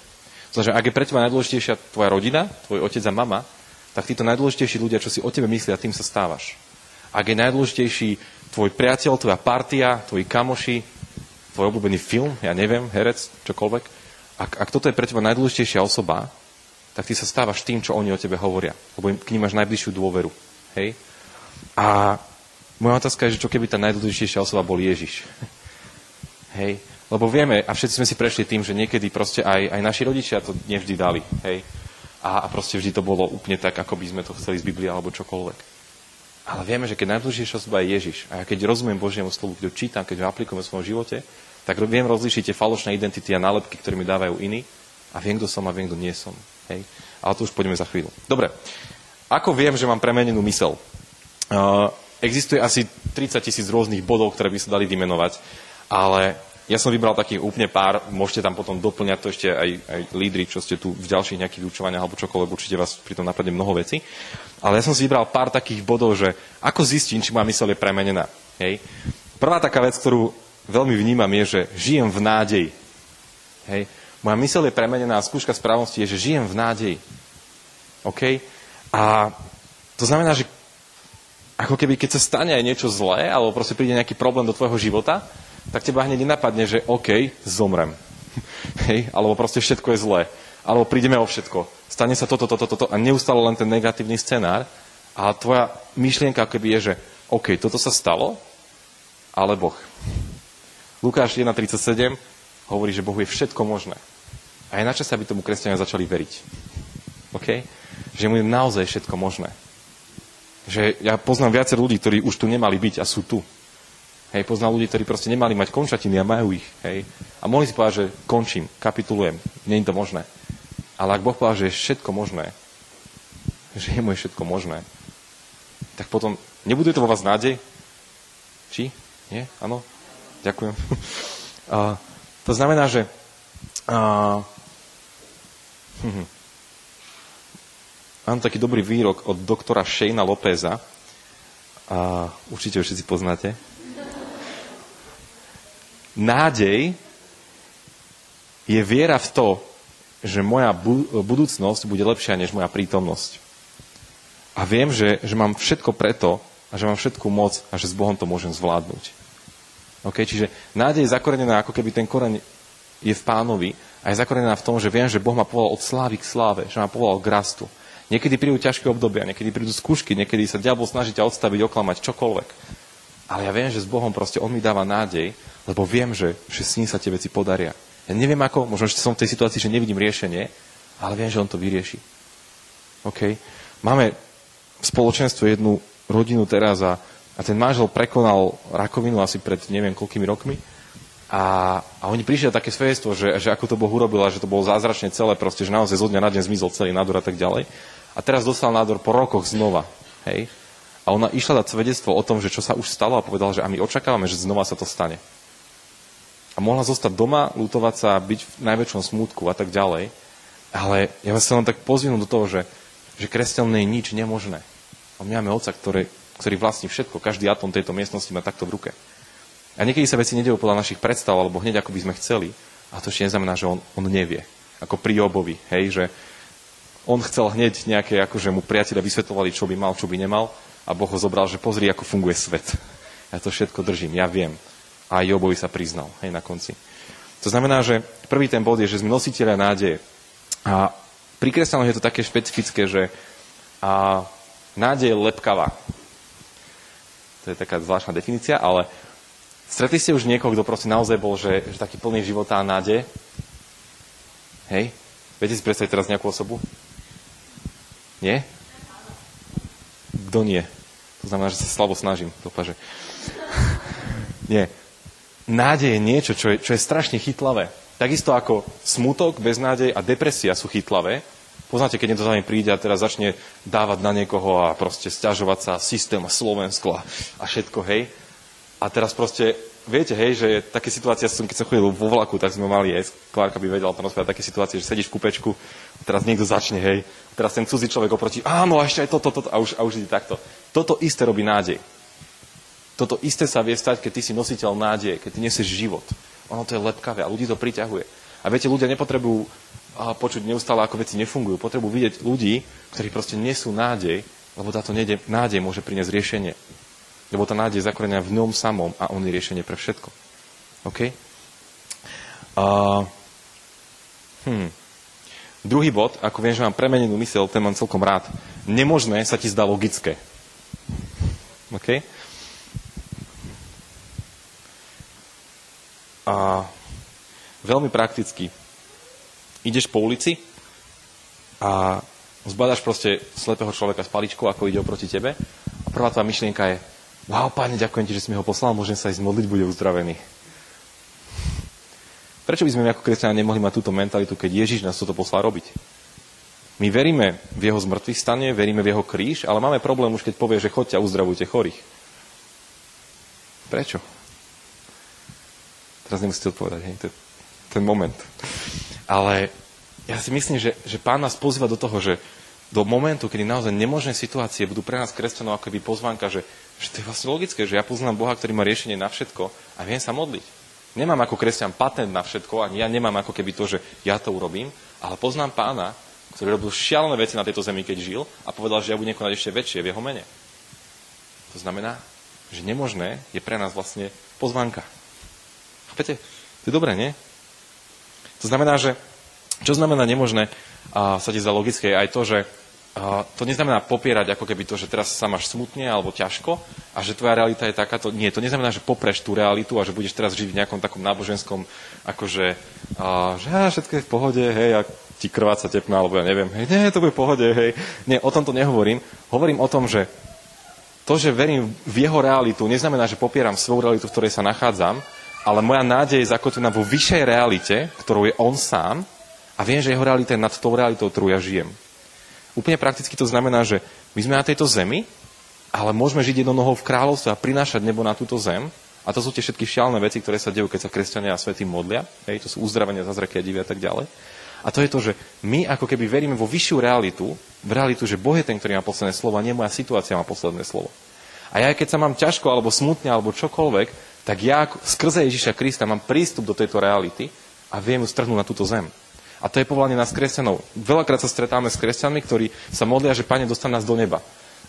Znamená, ak je pre teba najdôležitejšia tvoja rodina, tvoj otec a mama, tak títo najdôležitejší ľudia, čo si o tebe myslia, tým sa stávaš. Ak je najdôležitejší tvoj priateľ, tvoja partia, tvoji kamoši, tvoj obľúbený film, ja neviem, herec, čokoľvek, ak, ak toto je pre teba najdôležitejšia osoba, tak ty sa stávaš tým, čo oni o tebe hovoria. Lebo k ním máš najbližšiu dôveru. Hej? A moja otázka je, že čo keby tá najdôležitejšia osoba bol Ježiš? (laughs) Hej? Lebo vieme, a všetci sme si prešli tým, že niekedy proste aj, aj naši rodičia to nevždy dali. Hej? A, a proste vždy to bolo úplne tak, ako by sme to chceli z Biblie alebo čokoľvek. Ale vieme, že keď najdôležitejšia osoba je Ježiš, a ja keď rozumiem Božiemu slovu, keď ho čítam, keď ho aplikujem v svojom živote, tak viem rozlišiť tie falošné identity a nálepky, ktoré mi dávajú iní a viem, kto som a viem, kto nie som. Hej? Ale to už pôjdeme za chvíľu. Dobre. Ako viem, že mám premenenú mysel? Uh, existuje asi 30 tisíc rôznych bodov, ktoré by sa dali vymenovať, ale ja som vybral takých úplne pár, môžete tam potom doplňať to ešte aj, aj lídry, čo ste tu v ďalších nejakých vyučovaniach alebo čokoľvek, určite vás pri tom napadne mnoho vecí. Ale ja som si vybral pár takých bodov, že ako zistím, či moja mysel je premenená. Hej. Prvá taká vec, ktorú veľmi vnímam, je, že žijem v nádeji. Hej. Moja mysel je premenená a skúška správnosti je, že žijem v nádeji. OK? A to znamená, že ako keby keď sa stane aj niečo zlé, alebo proste príde nejaký problém do tvojho života, tak teba hneď nenapadne, že OK, zomrem. (laughs) Hej? Alebo proste všetko je zlé. Alebo prídeme o všetko. Stane sa toto, toto, toto a neustále len ten negatívny scenár. A tvoja myšlienka keby je, že OK, toto sa stalo, ale Boh. Lukáš 1.37 hovorí, že Bohu je všetko možné. A je na čase, aby tomu kresťania začali veriť. OK? Že mu je naozaj všetko možné. Že ja poznám viacer ľudí, ktorí už tu nemali byť a sú tu. Hej, poznám ľudí, ktorí proste nemali mať končatiny a majú ich. Hej. A mohli si povedať, že končím, kapitulujem. Nie je to možné. Ale ak Boh povedal, že je všetko možné, že je mu je všetko možné, tak potom nebude to vo vás nádej? Či? Nie? Áno? Ďakujem. A, to znamená, že a, hm, hm. mám taký dobrý výrok od doktora Shayna Lópeza. A určite ho všetci poznáte. Nádej je viera v to, že moja budúcnosť bude lepšia než moja prítomnosť. A viem, že, že mám všetko preto a že mám všetku moc a že s Bohom to môžem zvládnuť. Okay? Čiže nádej je zakorenená, ako keby ten koreň je v pánovi a je zakorenená v tom, že viem, že Boh ma povolal od slávy k sláve, že ma povolal k rastu. Niekedy prídu ťažké obdobia, niekedy prídu skúšky, niekedy sa diabol snaží ťa odstaviť, oklamať, čokoľvek. Ale ja viem, že s Bohom proste On mi dáva nádej, lebo viem, že, že s ním sa tie veci podaria. Ja neviem ako, možno že som v tej situácii, že nevidím riešenie, ale viem, že On to vyrieši. OK? Máme v spoločenstve jednu rodinu teraz a a ten manžel prekonal rakovinu asi pred neviem koľkými rokmi. A, a oni prišli také svedectvo, že, že ako to Boh urobil a že to bolo zázračne celé, proste, že naozaj zo dňa na deň zmizol celý nádor a tak ďalej. A teraz dostal nádor po rokoch znova. Hej? A ona išla dať svedectvo o tom, že čo sa už stalo a povedala, že a my očakávame, že znova sa to stane. A mohla zostať doma, lutovať sa, byť v najväčšom smútku a tak ďalej. Ale ja vás len tak pozvinúť do toho, že, že kresťan je nič nemožné. A my máme Otca, ktorý, ktorý vlastní všetko. Každý atom tejto miestnosti má takto v ruke. A niekedy sa veci nedejú podľa našich predstav, alebo hneď ako by sme chceli. A to ešte neznamená, že on, on nevie. Ako pri Jobovi, hej, že on chcel hneď nejaké, akože mu priatelia vysvetovali, čo by mal, čo by nemal. A Boh ho zobral, že pozri, ako funguje svet. (laughs) Ja to všetko držím, ja viem. A Jobovi sa priznal, hej, na konci. To znamená, že prvý ten bod je, že sme nositeľia nádeje. A pri kresťanoch je to také špecifické, že a, nádej je lepkavá. To je taká zvláštna definícia, ale Stretli ste už niekoho, kto proste naozaj bol, že, že taký plný života a nádej? Hej? Viete si predstaviť teraz nejakú osobu? Nie? Kto nie? To znamená, že sa slabo snažím. Dopaže. (laughs) nie. Nádej je niečo, čo je, čo je strašne chytlavé. Takisto ako smutok, beznádej a depresia sú chytlavé. Poznáte, keď niekto za príde a teraz začne dávať na niekoho a proste stiažovať sa systém a Slovensko a, a všetko, hej a teraz proste, viete, hej, že také situácie, som, keď som chodil vo vlaku, tak sme mali, aj Klárka by vedela to také situácie, že sedíš v kúpečku, a teraz niekto začne, hej, teraz ten cudzí človek oproti, áno, a ešte aj toto, toto, a už, a už ide takto. Toto isté robí nádej. Toto isté sa vie stať, keď ty si nositeľ nádeje, keď ty nesieš život. Ono to je lepkavé a ľudí to priťahuje. A viete, ľudia nepotrebujú počuť neustále, ako veci nefungujú. Potrebujú vidieť ľudí, ktorí proste nesú nádej, lebo táto nádej môže priniesť riešenie. Lebo tá nádej je zakorenená v ňom samom a on je riešenie pre všetko. OK? Uh, hmm. Druhý bod, ako viem, že mám premenenú mysel, ten mám celkom rád. Nemožné sa ti zdá logické. OK? A veľmi prakticky. Ideš po ulici a zbadaš proste slepého človeka s paličkou, ako ide oproti tebe a prvá tvoja myšlienka je, Wow, páne, ďakujem ti, že si mi ho poslal, môžem sa ísť modliť, bude uzdravený. Prečo by sme ako kresťania nemohli mať túto mentalitu, keď Ježiš nás toto poslal robiť? My veríme v jeho zmrtvých stane, veríme v jeho kríž, ale máme problém už, keď povie, že chodte a uzdravujte chorých. Prečo? Teraz nemusíte odpovedať, hej, to je ten moment. Ale ja si myslím, že, že pán nás pozýva do toho, že do momentu, kedy naozaj nemožné situácie budú pre nás kresťanov ako by pozvánka, že, že to je vlastne logické, že ja poznám Boha, ktorý má riešenie na všetko a viem sa modliť. Nemám ako kresťan patent na všetko, ani ja nemám ako keby to, že ja to urobím, ale poznám pána, ktorý robil šialené veci na tejto zemi, keď žil a povedal, že ja budem konať ešte väčšie v jeho mene. To znamená, že nemožné je pre nás vlastne pozvánka. Chápete? To je dobré, nie? To znamená, že čo znamená nemožné? A sa ti zdá logické aj to, že a to neznamená popierať ako keby to, že teraz sa máš smutne alebo ťažko a že tvoja realita je takáto. Nie, to neznamená, že popreš tú realitu a že budeš teraz žiť v nejakom takom náboženskom, akože, a, že á, všetko je v pohode, hej, a ti krváca tepná, alebo ja neviem, hej, nie, to bude v pohode, hej. Nie, o tomto nehovorím. Hovorím o tom, že to, že verím v jeho realitu, neznamená, že popieram svoju realitu, v ktorej sa nachádzam, ale moja nádej je zakotvená vo vyššej realite, ktorou je on sám a viem, že jeho realita je nad tou realitou, ktorú ja žijem. Úplne prakticky to znamená, že my sme na tejto zemi, ale môžeme žiť jednou nohou v kráľovstve a prinášať nebo na túto zem. A to sú tie všetky šialné veci, ktoré sa dejú, keď sa kresťania a svety modlia. Hej, to sú uzdravenia, zázraky a divy a tak ďalej. A to je to, že my ako keby veríme vo vyššiu realitu, v realitu, že Boh je ten, ktorý má posledné slovo, a nie moja situácia má posledné slovo. A ja, keď sa mám ťažko, alebo smutne, alebo čokoľvek, tak ja skrze Ježiša Krista mám prístup do tejto reality a viem ju strhnúť na túto zem. A to je povolanie nás kresťanov. Veľakrát sa stretáme s kresťanmi, ktorí sa modlia, že Pane, dostan nás do neba.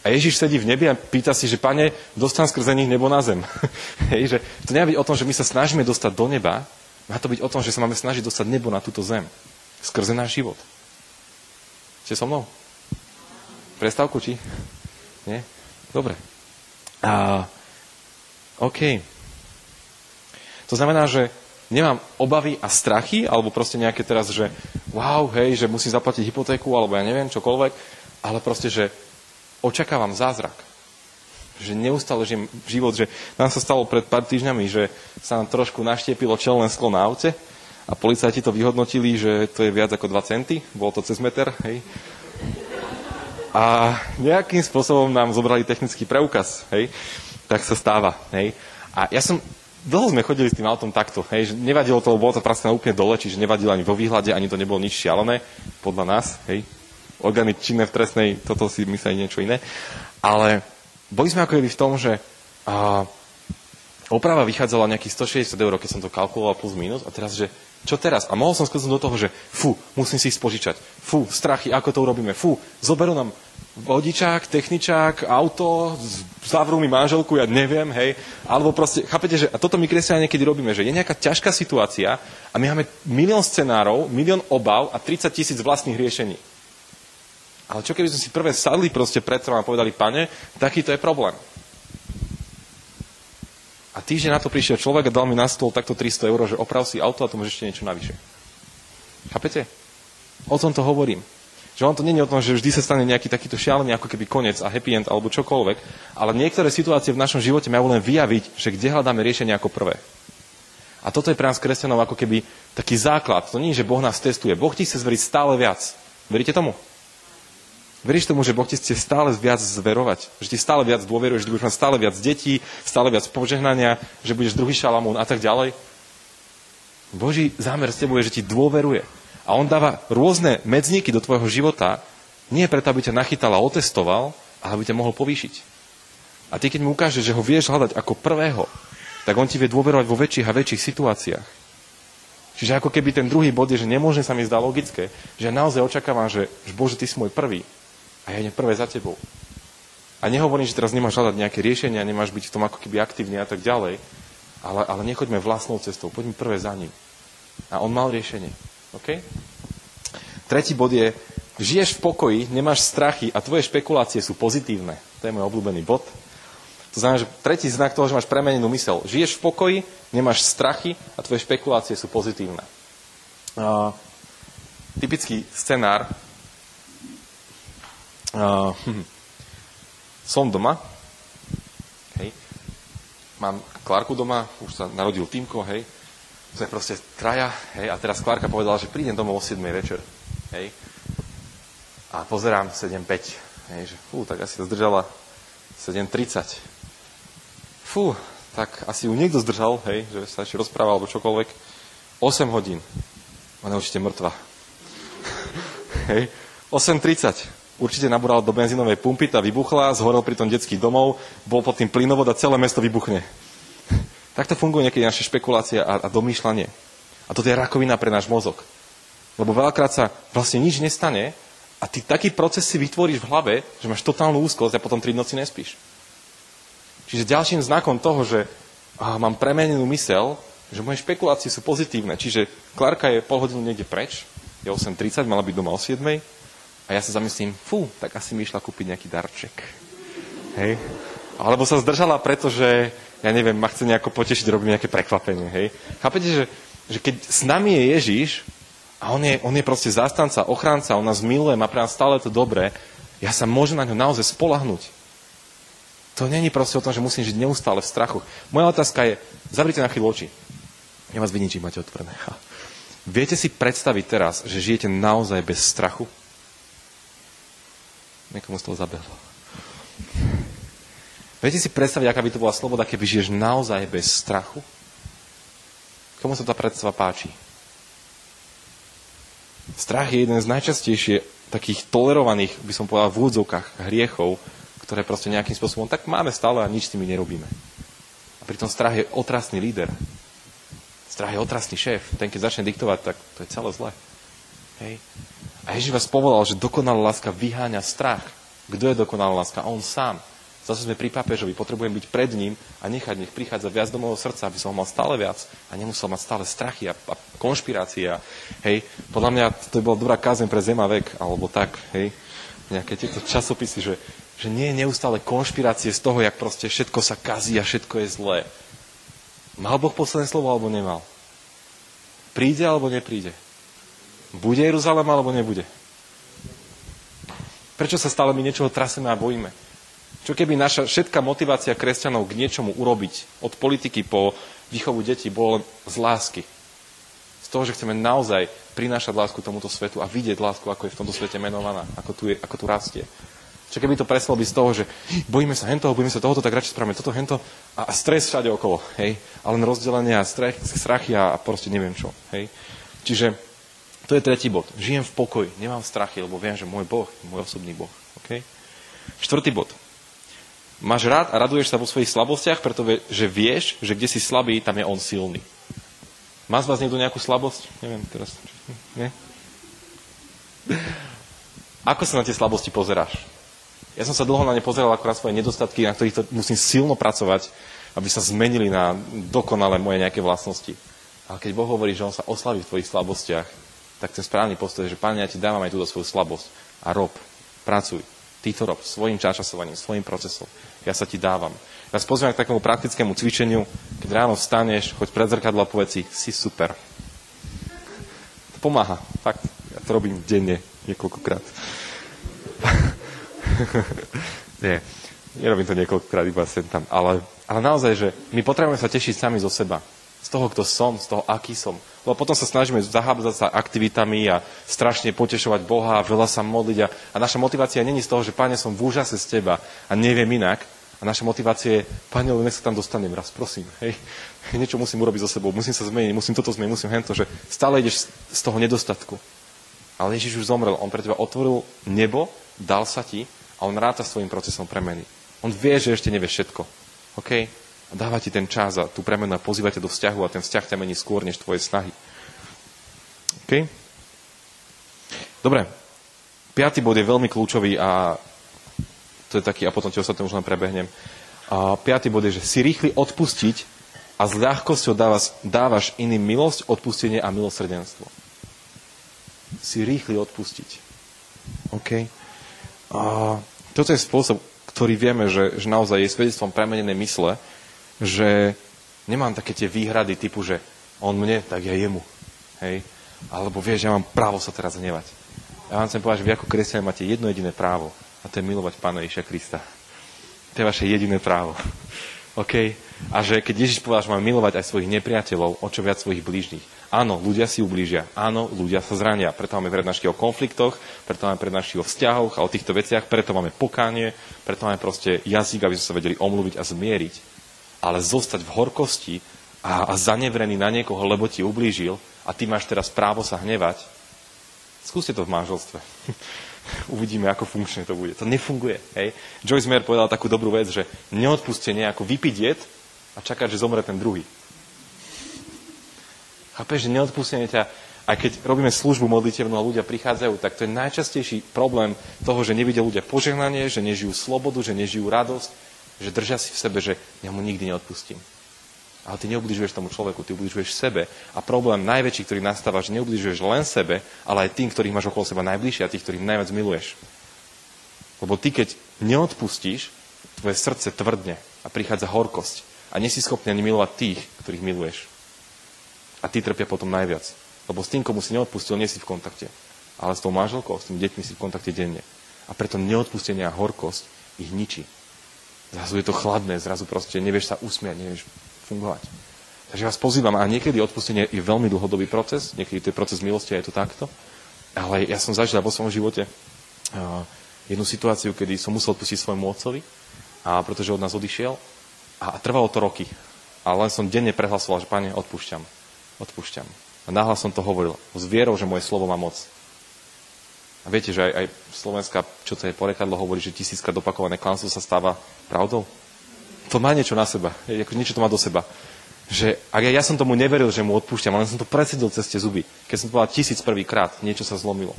A Ježiš sedí v nebi a pýta si, že Pane, dostan skrze nich nebo na zem. (laughs) Hej, že to nemá byť o tom, že my sa snažíme dostať do neba, má to byť o tom, že sa máme snažiť dostať nebo na túto zem. Skrze náš život. Ste so mnou? Prestávku, či? Nie? Dobre. A, OK. To znamená, že nemám obavy a strachy, alebo proste nejaké teraz, že wow, hej, že musím zaplatiť hypotéku, alebo ja neviem, čokoľvek, ale proste, že očakávam zázrak. že neustále žijem život, že nám sa stalo pred pár týždňami, že sa nám trošku naštiepilo čelné sklo na aute a policajti to vyhodnotili, že to je viac ako 2 centy, bolo to cez meter, hej. A nejakým spôsobom nám zobrali technický preukaz, hej. Tak sa stáva, hej. A ja som, dlho sme chodili s tým autom takto, hej, že nevadilo to, bolo to prasné úplne dole, čiže nevadilo ani vo výhľade, ani to nebolo nič šialené, podľa nás, hej. Orgány činné v trestnej, toto si mysleli niečo iné. Ale boli sme ako v tom, že a, oprava vychádzala nejakých 160 eur, keď som to kalkuloval plus minus, a teraz, že čo teraz? A mohol som sklznúť do toho, že fú, musím si ich spožičať. Fú, strachy, ako to urobíme. Fú, zoberú nám vodičák, techničák, auto, zavrú mi manželku, ja neviem, hej. Alebo proste, chápete, že a toto my kresťania niekedy robíme, že je nejaká ťažká situácia a my máme milión scenárov, milión obav a 30 tisíc vlastných riešení. Ale čo keby sme si prvé sadli proste pred a povedali, pane, takýto je problém. A týždeň na to prišiel človek a dal mi na stôl takto 300 eur, že oprav si auto a to môžeš ešte niečo navyše. Chápete? O tom to hovorím. Že on to je o tom, že vždy sa stane nejaký takýto šialený ako keby koniec a happy end alebo čokoľvek, ale niektoré situácie v našom živote majú len vyjaviť, že kde hľadáme riešenie ako prvé. A toto je pre nás kresťanov ako keby taký základ. To nie je, že Boh nás testuje. Boh ti chce zveriť stále viac. Veríte tomu? Veríš tomu, že Boh ti chce stále viac zverovať? Že ti stále viac dôveruje, že budeš mať stále viac detí, stále viac požehnania, že budeš druhý šalamún a tak ďalej? Boží zámer s tebou je, že ti dôveruje. A on dáva rôzne medzníky do tvojho života, nie preto, aby ťa nachytal a otestoval, ale aby ťa mohol povýšiť. A ty, keď mu ukážeš, že ho vieš hľadať ako prvého, tak on ti vie dôverovať vo väčších a väčších situáciách. Čiže ako keby ten druhý bod je, že nemôže sa mi zdá logické, že naozaj očakávam, že, že Bože, ty si môj prvý, a ja idem prvé za tebou. A nehovorím, že teraz nemáš hľadať nejaké riešenia, nemáš byť v tom ako keby aktívny a tak ďalej, ale, ale nechoďme vlastnou cestou, poďme prvé za ním. A on mal riešenie. OK? Tretí bod je, žiješ v pokoji, nemáš strachy a tvoje špekulácie sú pozitívne. To je môj obľúbený bod. To znamená, že tretí znak toho, že máš premenenú mysel. Žiješ v pokoji, nemáš strachy a tvoje špekulácie sú pozitívne. Uh, typický scenár Uh, hm. Som doma, hej. Mám Klárku doma, už sa narodil Týmko, hej. Sme proste traja, hej. A teraz Klárka povedala, že prídem domov o 7 večer, hej. A pozerám 7.5, hej, že fú, tak asi zdržala 7.30. Fú, tak asi ju niekto zdržal, hej, že sa ešte rozprával alebo čokoľvek. 8 hodín. Ona určite mŕtva. (laughs) hej. 8.30 určite nabúral do benzínovej pumpy, tá vybuchla, zhorel pri tom detský domov, bol pod tým plynovod a celé mesto vybuchne. Takto fungujú niekedy naše špekulácie a, a domýšľanie. A toto je rakovina pre náš mozog. Lebo veľakrát sa vlastne nič nestane a ty taký proces si vytvoríš v hlave, že máš totálnu úzkosť a potom tri noci nespíš. Čiže ďalším znakom toho, že á, mám premenenú mysel, že moje špekulácie sú pozitívne. Čiže Klárka je pol hodinu niekde preč, je 8.30, mala byť doma o 7 a ja sa zamyslím, fú, tak asi mi išla kúpiť nejaký darček. Hej? Alebo sa zdržala, pretože, ja neviem, ma chce nejako potešiť, robí nejaké prekvapenie. Hej? Chápete, že, že keď s nami je Ježiš, a on je, on je proste zástanca, ochránca, on nás miluje, má pre nás stále to dobré, ja sa môžem na ňo naozaj spolahnúť. To není proste o tom, že musím žiť neustále v strachu. Moja otázka je, zavrite na chvíľu oči. Ja vás vidím, či máte otvorené. Viete si predstaviť teraz, že žijete naozaj bez strachu? Niekomu z toho zabehlo. Viete si predstaviť, aká by to bola sloboda, keby žiješ naozaj bez strachu? Komu sa tá predstava páči? Strach je jeden z najčastejšie takých tolerovaných, by som povedal, v úvodzovkách hriechov, ktoré proste nejakým spôsobom tak máme stále a nič s nimi nerobíme. A pritom strach je otrasný líder. Strach je otrasný šéf. Ten, keď začne diktovať, tak to je celé zlé. Hej. A Ježiš vás povolal, že dokonalá láska vyháňa strach. Kto je dokonalá láska? On sám. Zase sme pri papežovi, potrebujem byť pred ním a nechať nech prichádza viac do môjho srdca, aby som ho mal stále viac a nemusel mať stále strachy a, a konšpirácie. A, hej, podľa mňa to bola dobrá kázeň pre zema vek, alebo tak, hej, nejaké tieto časopisy, že, že nie je neustále konšpirácie z toho, jak proste všetko sa kazí a všetko je zlé. Mal Boh posledné slovo, alebo nemal? Príde, alebo nepríde? Bude Jeruzalém alebo nebude? Prečo sa stále my niečoho traseme a bojíme? Čo keby naša všetká motivácia kresťanov k niečomu urobiť, od politiky po výchovu detí, bolo len z lásky. Z toho, že chceme naozaj prinášať lásku tomuto svetu a vidieť lásku, ako je v tomto svete menovaná, ako tu, je, ako tu rastie. Čo keby to preslo byť z toho, že bojíme sa hentoho, bojíme sa tohoto, tak radšej spravíme toto, hento a, a stres všade okolo, hej? A len rozdelenie a strach, strachy a, a proste neviem čo, hej? Čiže to je tretí bod. Žijem v pokoji, nemám strachy, lebo viem, že môj Boh je môj osobný Boh, okay? Štvrtý bod. Máš rád a raduješ sa vo svojich slabostiach, pretože vieš, že kde si slabý, tam je on silný. Má z vás niekto nejakú slabosť? Neviem teraz. Nie? Ako sa na tie slabosti pozeráš? Ja som sa dlho na ne pozeral ako na svoje nedostatky, na ktorých to musím silno pracovať, aby sa zmenili na dokonale moje nejaké vlastnosti. Ale keď Boh hovorí, že On sa oslaví v tvojich slabostiach, tak ten správny postoj je, že Pane, ja ti dávam aj túto svoju slabosť a rob, pracuj. Ty to rob svojim časovaním, svojim procesom ja sa ti dávam. Ja pozviem k takému praktickému cvičeniu, keď ráno vstaneš, choď pred zrkadlo a povedz si, si super. To pomáha, fakt. Ja to robím denne, niekoľkokrát. (laughs) Nie, nerobím to niekoľkokrát, iba sem tam. Ale, ale naozaj, že my potrebujeme sa tešiť sami zo seba. Z toho, kto som, z toho, aký som. Lebo potom sa snažíme zahábzať sa aktivitami a strašne potešovať Boha a veľa sa modliť. A, a naša motivácia není z toho, že Pane, som v úžase z Teba a neviem inak. A naša motivácia je, Pane, len sa tam dostanem raz, prosím. Hej. (laughs) Niečo musím urobiť so sebou, musím sa zmeniť, musím toto zmeniť, musím hento, že stále ideš z toho nedostatku. Ale Ježiš už zomrel, on pre teba otvoril nebo, dal sa ti a on ráta svojim procesom premeny. On vie, že ešte nevie všetko. Okay? A dáva ti ten čas a tú premenu a pozýva ťa do vzťahu a ten vzťah ťa mení skôr než tvoje snahy. OK? Dobre. Piatý bod je veľmi kľúčový a to je taký, a potom ti ostatné už len prebehnem. A piatý bod je, že si rýchli odpustiť a s ľahkosťou dávaš, dávaš iným milosť, odpustenie a milosrdenstvo. Si rýchli odpustiť. OK? A toto je spôsob, ktorý vieme, že, že naozaj je svedectvom premenenej mysle, že nemám také tie výhrady typu, že on mne, tak ja jemu. Hej? Alebo vieš, ja mám právo sa teraz hnevať. Ja vám chcem povedať, že vy ako kresťania máte jedno jediné právo a to je milovať Pána Ježiša Krista. To je vaše jediné právo. (laughs) OK? A že keď Ježiš povedal, že máme milovať aj svojich nepriateľov, o čo viac svojich blížnych. Áno, ľudia si ublížia. Áno, ľudia sa zrania. Preto máme prednášky o konfliktoch, preto máme prednášky o vzťahoch a o týchto veciach, preto máme pokánie, preto máme proste jazyk, aby sme sa vedeli omluviť a zmieriť ale zostať v horkosti a, a zanevrený na niekoho, lebo ti ublížil a ty máš teraz právo sa hnevať, skúste to v manželstve. (laughs) Uvidíme, ako funkčne to bude. To nefunguje. Hej? Joyce Meyer povedal takú dobrú vec, že neodpustenie ako vypiť jed a čakať, že zomre ten druhý. Chápeš, že neodpustenie ťa, aj keď robíme službu modlitevnú a ľudia prichádzajú, tak to je najčastejší problém toho, že nevidia ľudia požehnanie, že nežijú slobodu, že nežijú radosť, že držia si v sebe, že ja mu nikdy neodpustím. Ale ty neubližuješ tomu človeku, ty ubližuješ sebe. A problém najväčší, ktorý nastáva, že neubližuješ len sebe, ale aj tým, ktorých máš okolo seba najbližšie a tých, ktorých najviac miluješ. Lebo ty, keď neodpustíš, tvoje srdce tvrdne a prichádza horkosť. A nie si schopný ani milovať tých, ktorých miluješ. A ty trpia potom najviac. Lebo s tým, komu si neodpustil, nie si v kontakte. Ale s tou manželkou, s tými deťmi si v kontakte denne. A preto neodpustenie a horkosť ich ničí. Zrazu je to chladné, zrazu proste nevieš sa usmiať, nevieš fungovať. Takže vás pozývam, a niekedy odpustenie je veľmi dlhodobý proces, niekedy to je proces milosti a je to takto, ale ja som zažil vo svojom živote uh, jednu situáciu, kedy som musel odpustiť svojmu otcovi, a pretože od nás odišiel a trvalo to roky. A len som denne prehlasoval, že pane, odpúšťam, odpúšťam. A náhlas som to hovoril, s vierou, že moje slovo má moc. A viete, že aj, aj slovenská, čo to je porekadlo, hovorí, že tisíckrát opakované klamstvo sa stáva pravdou? To má niečo na seba. Ako niečo to má do seba. Že ak ja, ja som tomu neveril, že mu odpúšťam, ale som to predsedil cez tie zuby. Keď som to povedal tisíc prvýkrát, niečo sa zlomilo.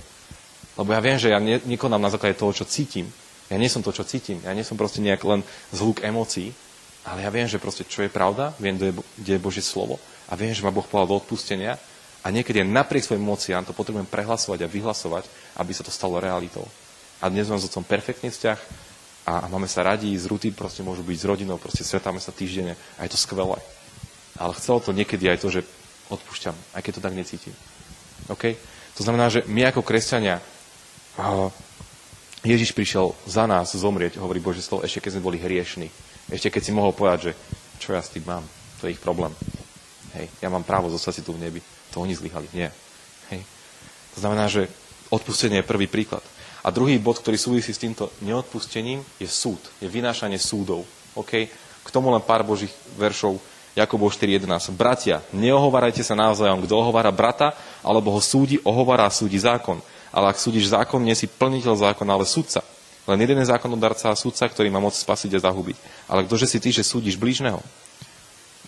Lebo ja viem, že ja ne, nekonám na základe toho, čo cítim. Ja nie som to, čo cítim. Ja nie som proste nejak len zhluk emócií, ale ja viem, že proste čo je pravda, viem, kde je, kde je Božie slovo a viem, že ma Boh povedal do odpustenia a niekedy napriek svojim mociam to potrebujem prehlasovať a vyhlasovať, aby sa to stalo realitou. A dnes mám s otcom perfektný vzťah a, a máme sa radi, z ruty proste môžu byť s rodinou, proste stretáme sa týždenne a je to skvelé. Ale chcelo to niekedy aj to, že odpúšťam, aj keď to tak necítim. OK? To znamená, že my ako kresťania uh, Ježiš prišiel za nás zomrieť, hovorí Božie slovo, ešte keď sme boli hriešni. Ešte keď si mohol povedať, že čo ja s tým mám, to je ich problém. Hej, ja mám právo zostať si tu v nebi. To oni zlyhali. Nie. Hej. To znamená, že odpustenie je prvý príklad. A druhý bod, ktorý súvisí s týmto neodpustením, je súd. Je vynášanie súdov. Okay? K tomu len pár božích veršov. Jakobov 4.11. Bratia, neohovárajte sa navzájom. Kto ohovára brata, alebo ho súdi, ohovára a súdi zákon. Ale ak súdiš zákon, nie si plniteľ zákona, ale sudca. Len jeden je zákonodarca a sudca, ktorý má moc spasiť a zahubiť. Ale ktože si ty, že súdiš blížneho?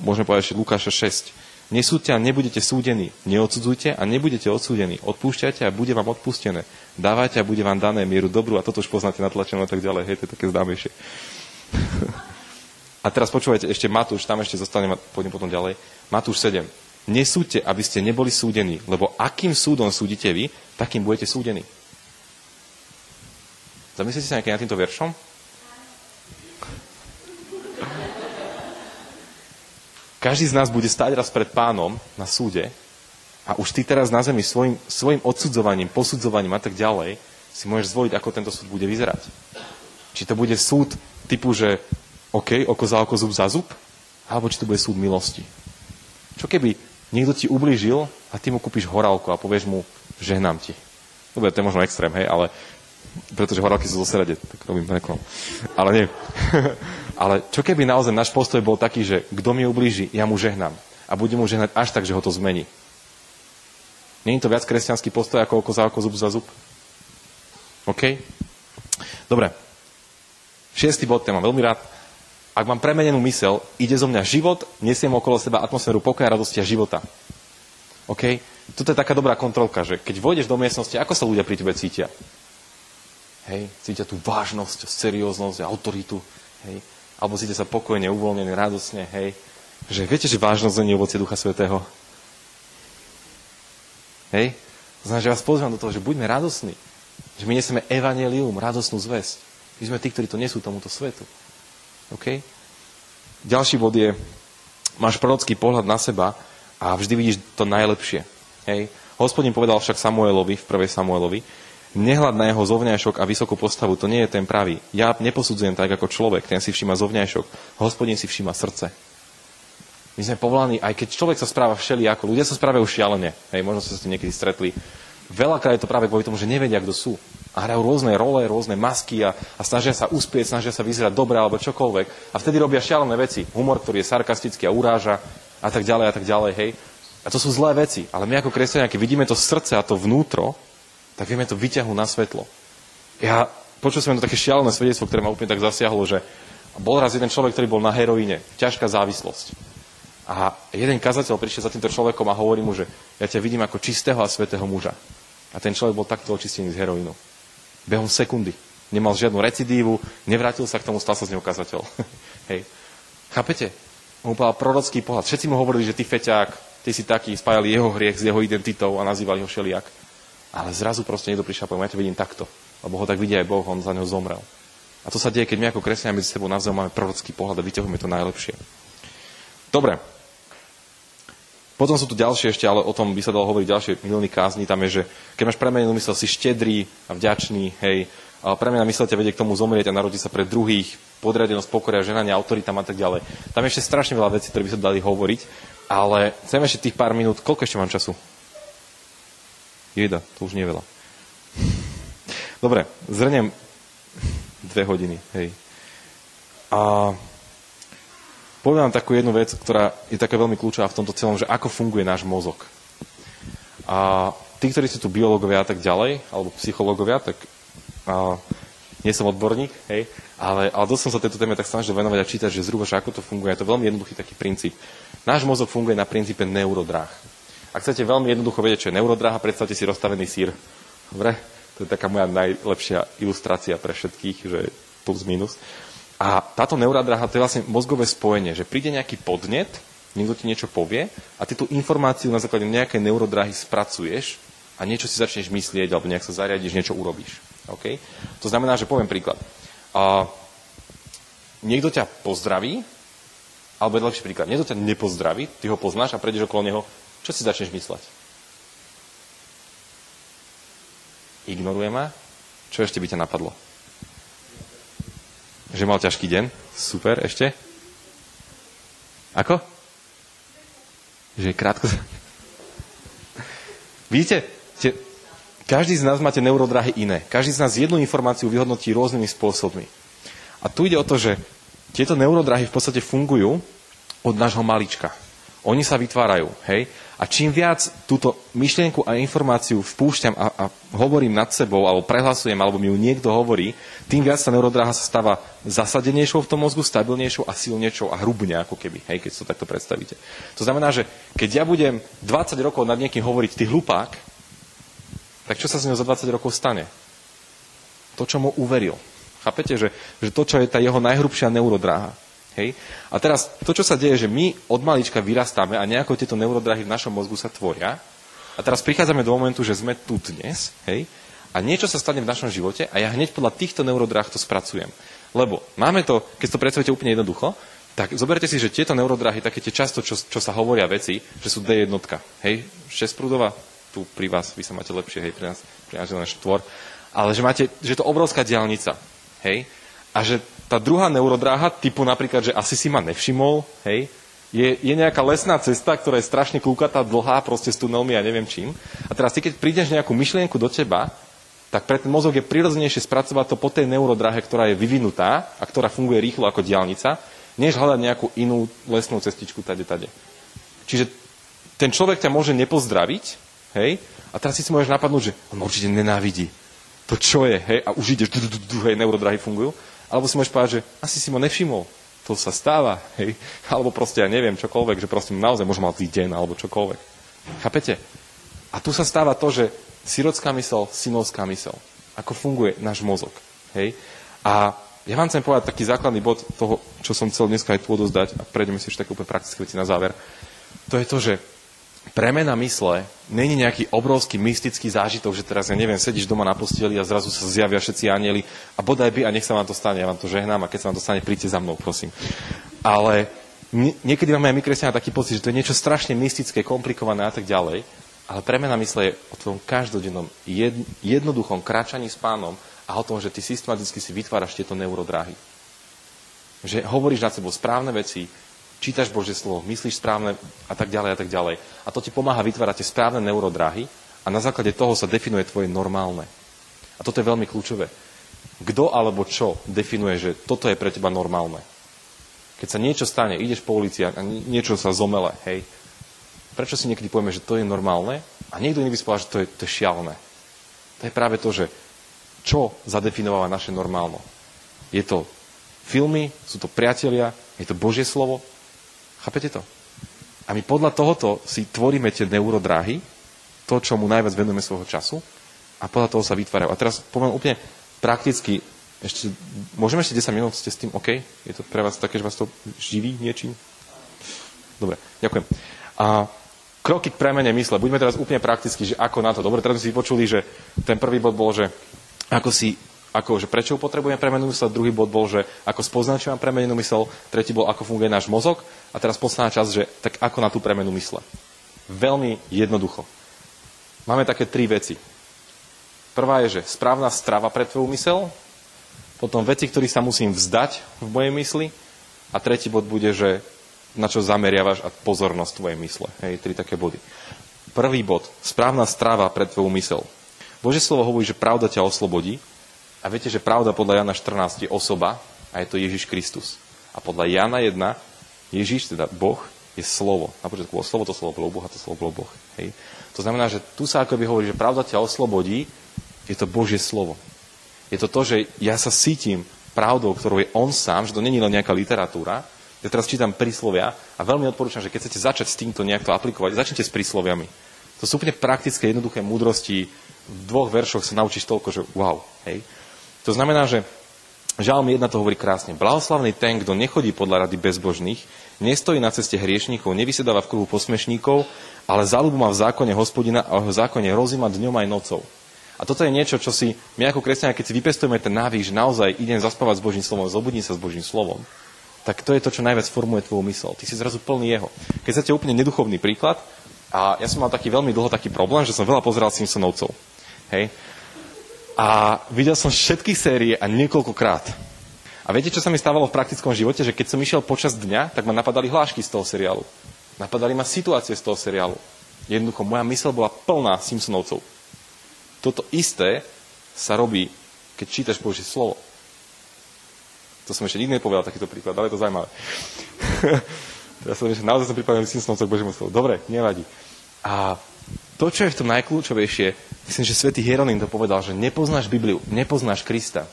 Môžeme povedať ešte Lukáša 6. Nesúďte a nebudete súdení. Neodsudzujte a nebudete odsúdení. Odpúšťajte a bude vám odpustené. Dávajte a bude vám dané mieru dobrú. A toto už poznáte natlačené a tak ďalej. Hej, to je také známejšie. (laughs) a teraz počúvajte, ešte Matúš, tam ešte zostane, pôjdem potom ďalej. Matúš 7. Nesúďte, aby ste neboli súdení, lebo akým súdom súdite vy, takým budete súdení. Zamyslite sa nejaký nad týmto veršom? Každý z nás bude stáť raz pred pánom na súde a už ty teraz na zemi svojim, svojim odsudzovaním, posudzovaním a tak ďalej si môžeš zvoliť, ako tento súd bude vyzerať. Či to bude súd typu, že OK, oko za oko, zub za zub, alebo či to bude súd milosti. Čo keby niekto ti ublížil a ty mu kúpiš horálku a povieš mu, žehnám ti. Dobre, to je možno extrém, hej, ale pretože horálky sú zo tak robím reklam. Ale nie. (laughs) ale čo keby naozaj náš postoj bol taký, že kto mi ublíži, ja mu žehnám. A budem mu žehnať až tak, že ho to zmení. Není to viac kresťanský postoj ako oko za oko, zub za zub? OK? Dobre. Šiestý bod, ten mám veľmi rád. Ak mám premenenú mysel, ide zo mňa život, nesiem okolo seba atmosféru pokoja, radosti a života. OK? Toto je taká dobrá kontrolka, že keď vojdeš do miestnosti, ako sa ľudia pri tebe cítia? Hej? Cítia tú vážnosť, serióznosť, autoritu. Hej? Alebo cítia sa pokojne, uvoľnené, radosne. Hej? Že viete, že vážnosť nie ovocie Ducha Svetého? Hej? Znamená, že vás pozývam do toho, že buďme radosní. Že my nesieme evanelium, radosnú zväzť. My sme tí, ktorí to nesú tomuto svetu. OK? Ďalší bod je, máš prorocký pohľad na seba a vždy vidíš to najlepšie. Hej? Hospodin povedal však Samuelovi, v prvej Samuelovi, nehľad na jeho zovňajšok a vysokú postavu, to nie je ten pravý. Ja neposudzujem tak ako človek, ten si všíma zovňajšok, hospodin si všíma srdce. My sme povolaní, aj keď človek sa správa všelijako, ľudia sa správajú šialene, hej, možno sa s tým niekedy stretli. Veľakrát je to práve kvôli tomu, že nevedia, kto sú a hrajú rôzne role, rôzne masky a, a snažia sa uspieť, snažia sa vyzerať dobre alebo čokoľvek. A vtedy robia šialené veci. Humor, ktorý je sarkastický a uráža a tak ďalej a tak ďalej, hej. A to sú zlé veci. Ale my ako kresťania, keď vidíme to srdce a to vnútro, tak vieme to vyťahnuť na svetlo. Ja počul som to také šialené svedectvo, ktoré ma úplne tak zasiahlo, že bol raz jeden človek, ktorý bol na heroíne. Ťažká závislosť. A jeden kazateľ prišiel za týmto človekom a hovorí mu, že ja ťa vidím ako čistého a svetého muža. A ten človek bol takto očistený z heroínu behom sekundy. Nemal žiadnu recidívu, nevrátil sa k tomu, stal sa z neho kazateľ. (laughs) Hej. Chápete? On povedal prorocký pohľad. Všetci mu hovorili, že ty feťák, ty si taký, spájali jeho hriech s jeho identitou a nazývali ho šeliak. Ale zrazu proste niekto prišiel a povedal, ja ťa vidím takto. Lebo ho tak vidí aj Boh, on za neho zomrel. A to sa deje, keď my ako kresťania medzi sebou navzájom máme prorocký pohľad a vyťahujeme to najlepšie. Dobre. Potom sú tu ďalšie ešte, ale o tom by sa dalo hovoriť ďalšie milióny kázni. Tam je, že keď máš premenenú mysel, si štedrý a vďačný, hej. A premena mysel ťa vedie k tomu zomrieť a narodiť sa pre druhých, podriadenosť, pokoria, ženania, autoritám a tak ďalej. Tam je ešte strašne veľa vecí, ktoré by sa dali hovoriť, ale chcem ešte tých pár minút. Koľko ešte mám času? Jeda, to už nie veľa. Dobre, zhrnem dve hodiny, hej. A Poviem vám takú jednu vec, ktorá je taká veľmi kľúčová v tomto celom, že ako funguje náš mozog. A tí, ktorí sú tu biológovia a tak ďalej, alebo psychológovia, tak a, nie som odborník, hej, ale, ale dosť som sa tejto téme tak snažil venovať a čítať, že zhruba, že ako to funguje. Je to veľmi jednoduchý taký princíp. Náš mozog funguje na princípe neurodráh. Ak chcete veľmi jednoducho vedieť, čo je neurodráha, predstavte si rozstavený sír. Dobre? To je taká moja najlepšia ilustrácia pre všetkých, že plus minus. A táto neurodraha, to je vlastne mozgové spojenie, že príde nejaký podnet, niekto ti niečo povie a ty tú informáciu na základe nejakej neurodrahy spracuješ a niečo si začneš myslieť alebo nejak sa zariadiš, niečo urobíš. Okay? To znamená, že poviem príklad. A niekto ťa pozdraví, alebo je lepší príklad, niekto ťa nepozdraví, ty ho poznáš a prejdeš okolo neho, čo si začneš mysleť? Ignoruje ma, Čo ešte by ťa napadlo? Že mal ťažký deň? Super, ešte? Ako? Že je krátko... Vidíte, te, každý z nás máte neurodrahy iné. Každý z nás jednu informáciu vyhodnotí rôznymi spôsobmi. A tu ide o to, že tieto neurodrahy v podstate fungujú od nášho malička. Oni sa vytvárajú, hej? A čím viac túto myšlienku a informáciu vpúšťam a, a hovorím nad sebou, alebo prehlasujem, alebo mi ju niekto hovorí, tým viac tá neurodráha sa stáva zasadenejšou v tom mozgu, stabilnejšou a silnejšou a hrubne, ako keby, hej, keď si to takto predstavíte. To znamená, že keď ja budem 20 rokov nad niekým hovoriť, ty hlupák, tak čo sa z neho za 20 rokov stane? To, čo mu uveril. Chápete, že, že to, čo je tá jeho najhrubšia neurodráha. Hej? A teraz to, čo sa deje, že my od malička vyrastáme a nejako tieto neurodrahy v našom mozgu sa tvoria. A teraz prichádzame do momentu, že sme tu dnes, hej? A niečo sa stane v našom živote a ja hneď podľa týchto neurodrah to spracujem. Lebo máme to, keď to predstavíte úplne jednoducho, tak zoberte si, že tieto neurodrahy, také tie často, čo, čo sa hovoria veci, že sú D jednotka. Hej, 6 prúdová, tu pri vás, vy sa máte lepšie, hej, pri nás, pri nás je len štvor. Ale že máte, že je to obrovská diálnica. Hej, a že tá druhá neurodráha, typu napríklad, že asi si ma nevšimol, hej, je, je nejaká lesná cesta, ktorá je strašne kľúkatá, dlhá, proste s tunelmi a neviem čím. A teraz ty, keď prídeš nejakú myšlienku do teba, tak pre ten mozog je prirodzenejšie spracovať to po tej neurodráhe, ktorá je vyvinutá a ktorá funguje rýchlo ako diálnica, než hľadať nejakú inú lesnú cestičku tade, tade. Čiže ten človek ťa môže nepozdraviť, hej, a teraz si si môžeš napadnúť, že on určite nenávidí. To čo je, hej, a už ideš, hej, neurodrahy fungujú. Alebo si môžeš povedať, že asi si ma nevšimol. To sa stáva. Hej? (laughs) Alebo proste, ja neviem, čokoľvek, že proste naozaj môžem mať deň, alebo čokoľvek. Chápete? A tu sa stáva to, že sirotská mysel, synovská mysel. Ako funguje náš mozog. Hej? A ja vám chcem povedať taký základný bod toho, čo som chcel dneska aj tu odozdať a prejdeme si ešte také úplne praktické veci na záver. To je to, že premena mysle není nejaký obrovský mystický zážitok, že teraz, ja neviem, sedíš doma na posteli a zrazu sa zjavia všetci anieli a bodaj by a nech sa vám to stane, ja vám to žehnám a keď sa vám to stane, príďte za mnou, prosím. Ale niekedy máme aj my kresťania taký pocit, že to je niečo strašne mystické, komplikované a tak ďalej, ale premena mysle je o tvojom každodennom jednoduchom kráčaní s pánom a o tom, že ty systematicky si vytváraš tieto neurodráhy. Že hovoríš nad sebou správne veci, čítaš Božie slovo, myslíš správne a tak ďalej a tak ďalej. A to ti pomáha vytvárať tie správne neurodráhy a na základe toho sa definuje tvoje normálne. A toto je veľmi kľúčové. Kto alebo čo definuje, že toto je pre teba normálne? Keď sa niečo stane, ideš po ulici a niečo sa zomele, hej, prečo si niekedy povieme, že to je normálne a niekto iný že to je, to je šialené. To je práve to, že čo zadefinováva naše normálno. Je to filmy, sú to priatelia, je to Božie slovo, Chápete to? A my podľa tohoto si tvoríme tie neurodráhy, to, čo mu najviac venujeme svojho času, a podľa toho sa vytvárajú. A teraz poviem úplne prakticky, ešte, môžeme ešte 10 minút, ste s tým OK? Je to pre vás také, že vás to živí niečím? Dobre, ďakujem. A kroky k premene mysle. Buďme teraz úplne prakticky, že ako na to. Dobre, teraz si vypočuli, že ten prvý bod bol, že ako si ako, že prečo potrebujeme premenú mysel, druhý bod bol, že ako spoznať, či mám premenenú mysel, tretí bol, ako funguje náš mozog a teraz posledná časť, že tak ako na tú premenu mysle. Veľmi jednoducho. Máme také tri veci. Prvá je, že správna strava pre tvoju mysel, potom veci, ktorých sa musím vzdať v mojej mysli a tretí bod bude, že na čo zameriavaš a pozornosť tvojej mysle. Hej, tri také body. Prvý bod, správna strava pre tvoju mysel. Bože slovo hovorí, že pravda ťa oslobodí, a viete, že pravda podľa Jana 14 je osoba a je to Ježiš Kristus. A podľa Jana 1 Ježiš, teda Boh, je slovo. Na počiatku bolo slovo, to slovo bolo Boh a to slovo bolo Boh. Hej. To znamená, že tu sa akoby hovorí, že pravda ťa oslobodí, je to Božie slovo. Je to to, že ja sa cítim pravdou, ktorou je on sám, že to není len nejaká literatúra. Ja teraz čítam príslovia a veľmi odporúčam, že keď chcete začať s týmto nejak to aplikovať, začnite s prísloviami. To sú úplne praktické, jednoduché múdrosti. V dvoch veršoch sa naučíš toľko, že wow. Hej. To znamená, že Žalm 1 to hovorí krásne. Blahoslavný ten, kto nechodí podľa rady bezbožných, nestojí na ceste hriešníkov, nevysedáva v kruhu posmešníkov, ale záľubu má v zákone hospodina a v zákone rozíma dňom aj nocou. A toto je niečo, čo si my ako kresťania, keď si vypestujeme ten návyk, že naozaj idem zaspávať s Božím slovom, zobudím sa s Božím slovom, tak to je to, čo najviac formuje tvoju mysel. Ty si zrazu plný jeho. Keď chcete úplne neduchovný príklad, a ja som mal taký veľmi dlho taký problém, že som veľa pozeral Simpsonovcov. Hej? A videl som všetky série a niekoľkokrát. A viete, čo sa mi stávalo v praktickom živote? Že keď som išiel počas dňa, tak ma napadali hlášky z toho seriálu. Napadali ma situácie z toho seriálu. Jednoducho, moja mysl bola plná Simpsonovcov. Toto isté sa robí, keď čítaš Božie slovo. To som ešte nikdy nepovedal, takýto príklad, ale je to zaujímavé. (laughs) ja som ešte naozaj som pripravený Simpsonovcov k Božiemu slovu. Dobre, nevadí. A to, čo je v tom najkľúčovejšie, myslím, že svätý Hieronym to povedal, že nepoznáš Bibliu, nepoznáš Krista.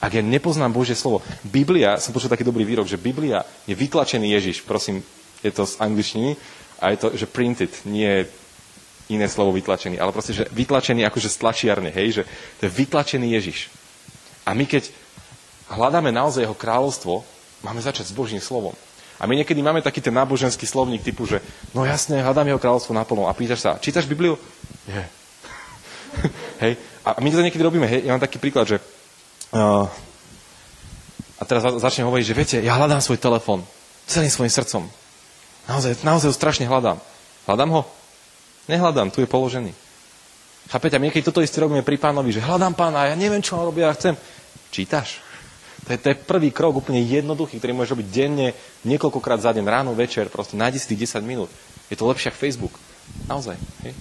Ak ja nepoznám Božie slovo, Biblia, som počul taký dobrý výrok, že Biblia je vytlačený Ježiš, prosím, je to z angličtiny, a je to, že printed, nie iné slovo vytlačený, ale proste, že vytlačený akože z tlačiarne, hej, že to je vytlačený Ježiš. A my keď hľadáme naozaj jeho kráľovstvo, máme začať s Božím slovom. A my niekedy máme taký ten náboženský slovník typu, že no jasne, hľadám jeho kráľovstvo naplno. A pýtaš sa, čítaš Bibliu? Nie. (laughs) hej. A my to niekedy robíme. Hej. Ja mám taký príklad, že uh, a teraz začnem hovoriť, že viete, ja hľadám svoj telefón celým svojim srdcom. Naozaj, naozaj ho strašne hľadám. Hľadám ho? Nehľadám, tu je položený. Chápete? A my niekedy toto isté robíme pri pánovi, že hľadám pána, ja neviem, čo on robí, ja chcem. Čítaš? To je, to je prvý krok, úplne jednoduchý, ktorý môžeš robiť denne, niekoľkokrát za deň, ráno, večer, proste si tých 10 minút. Je to lepšie ako Facebook. Naozaj. Hej?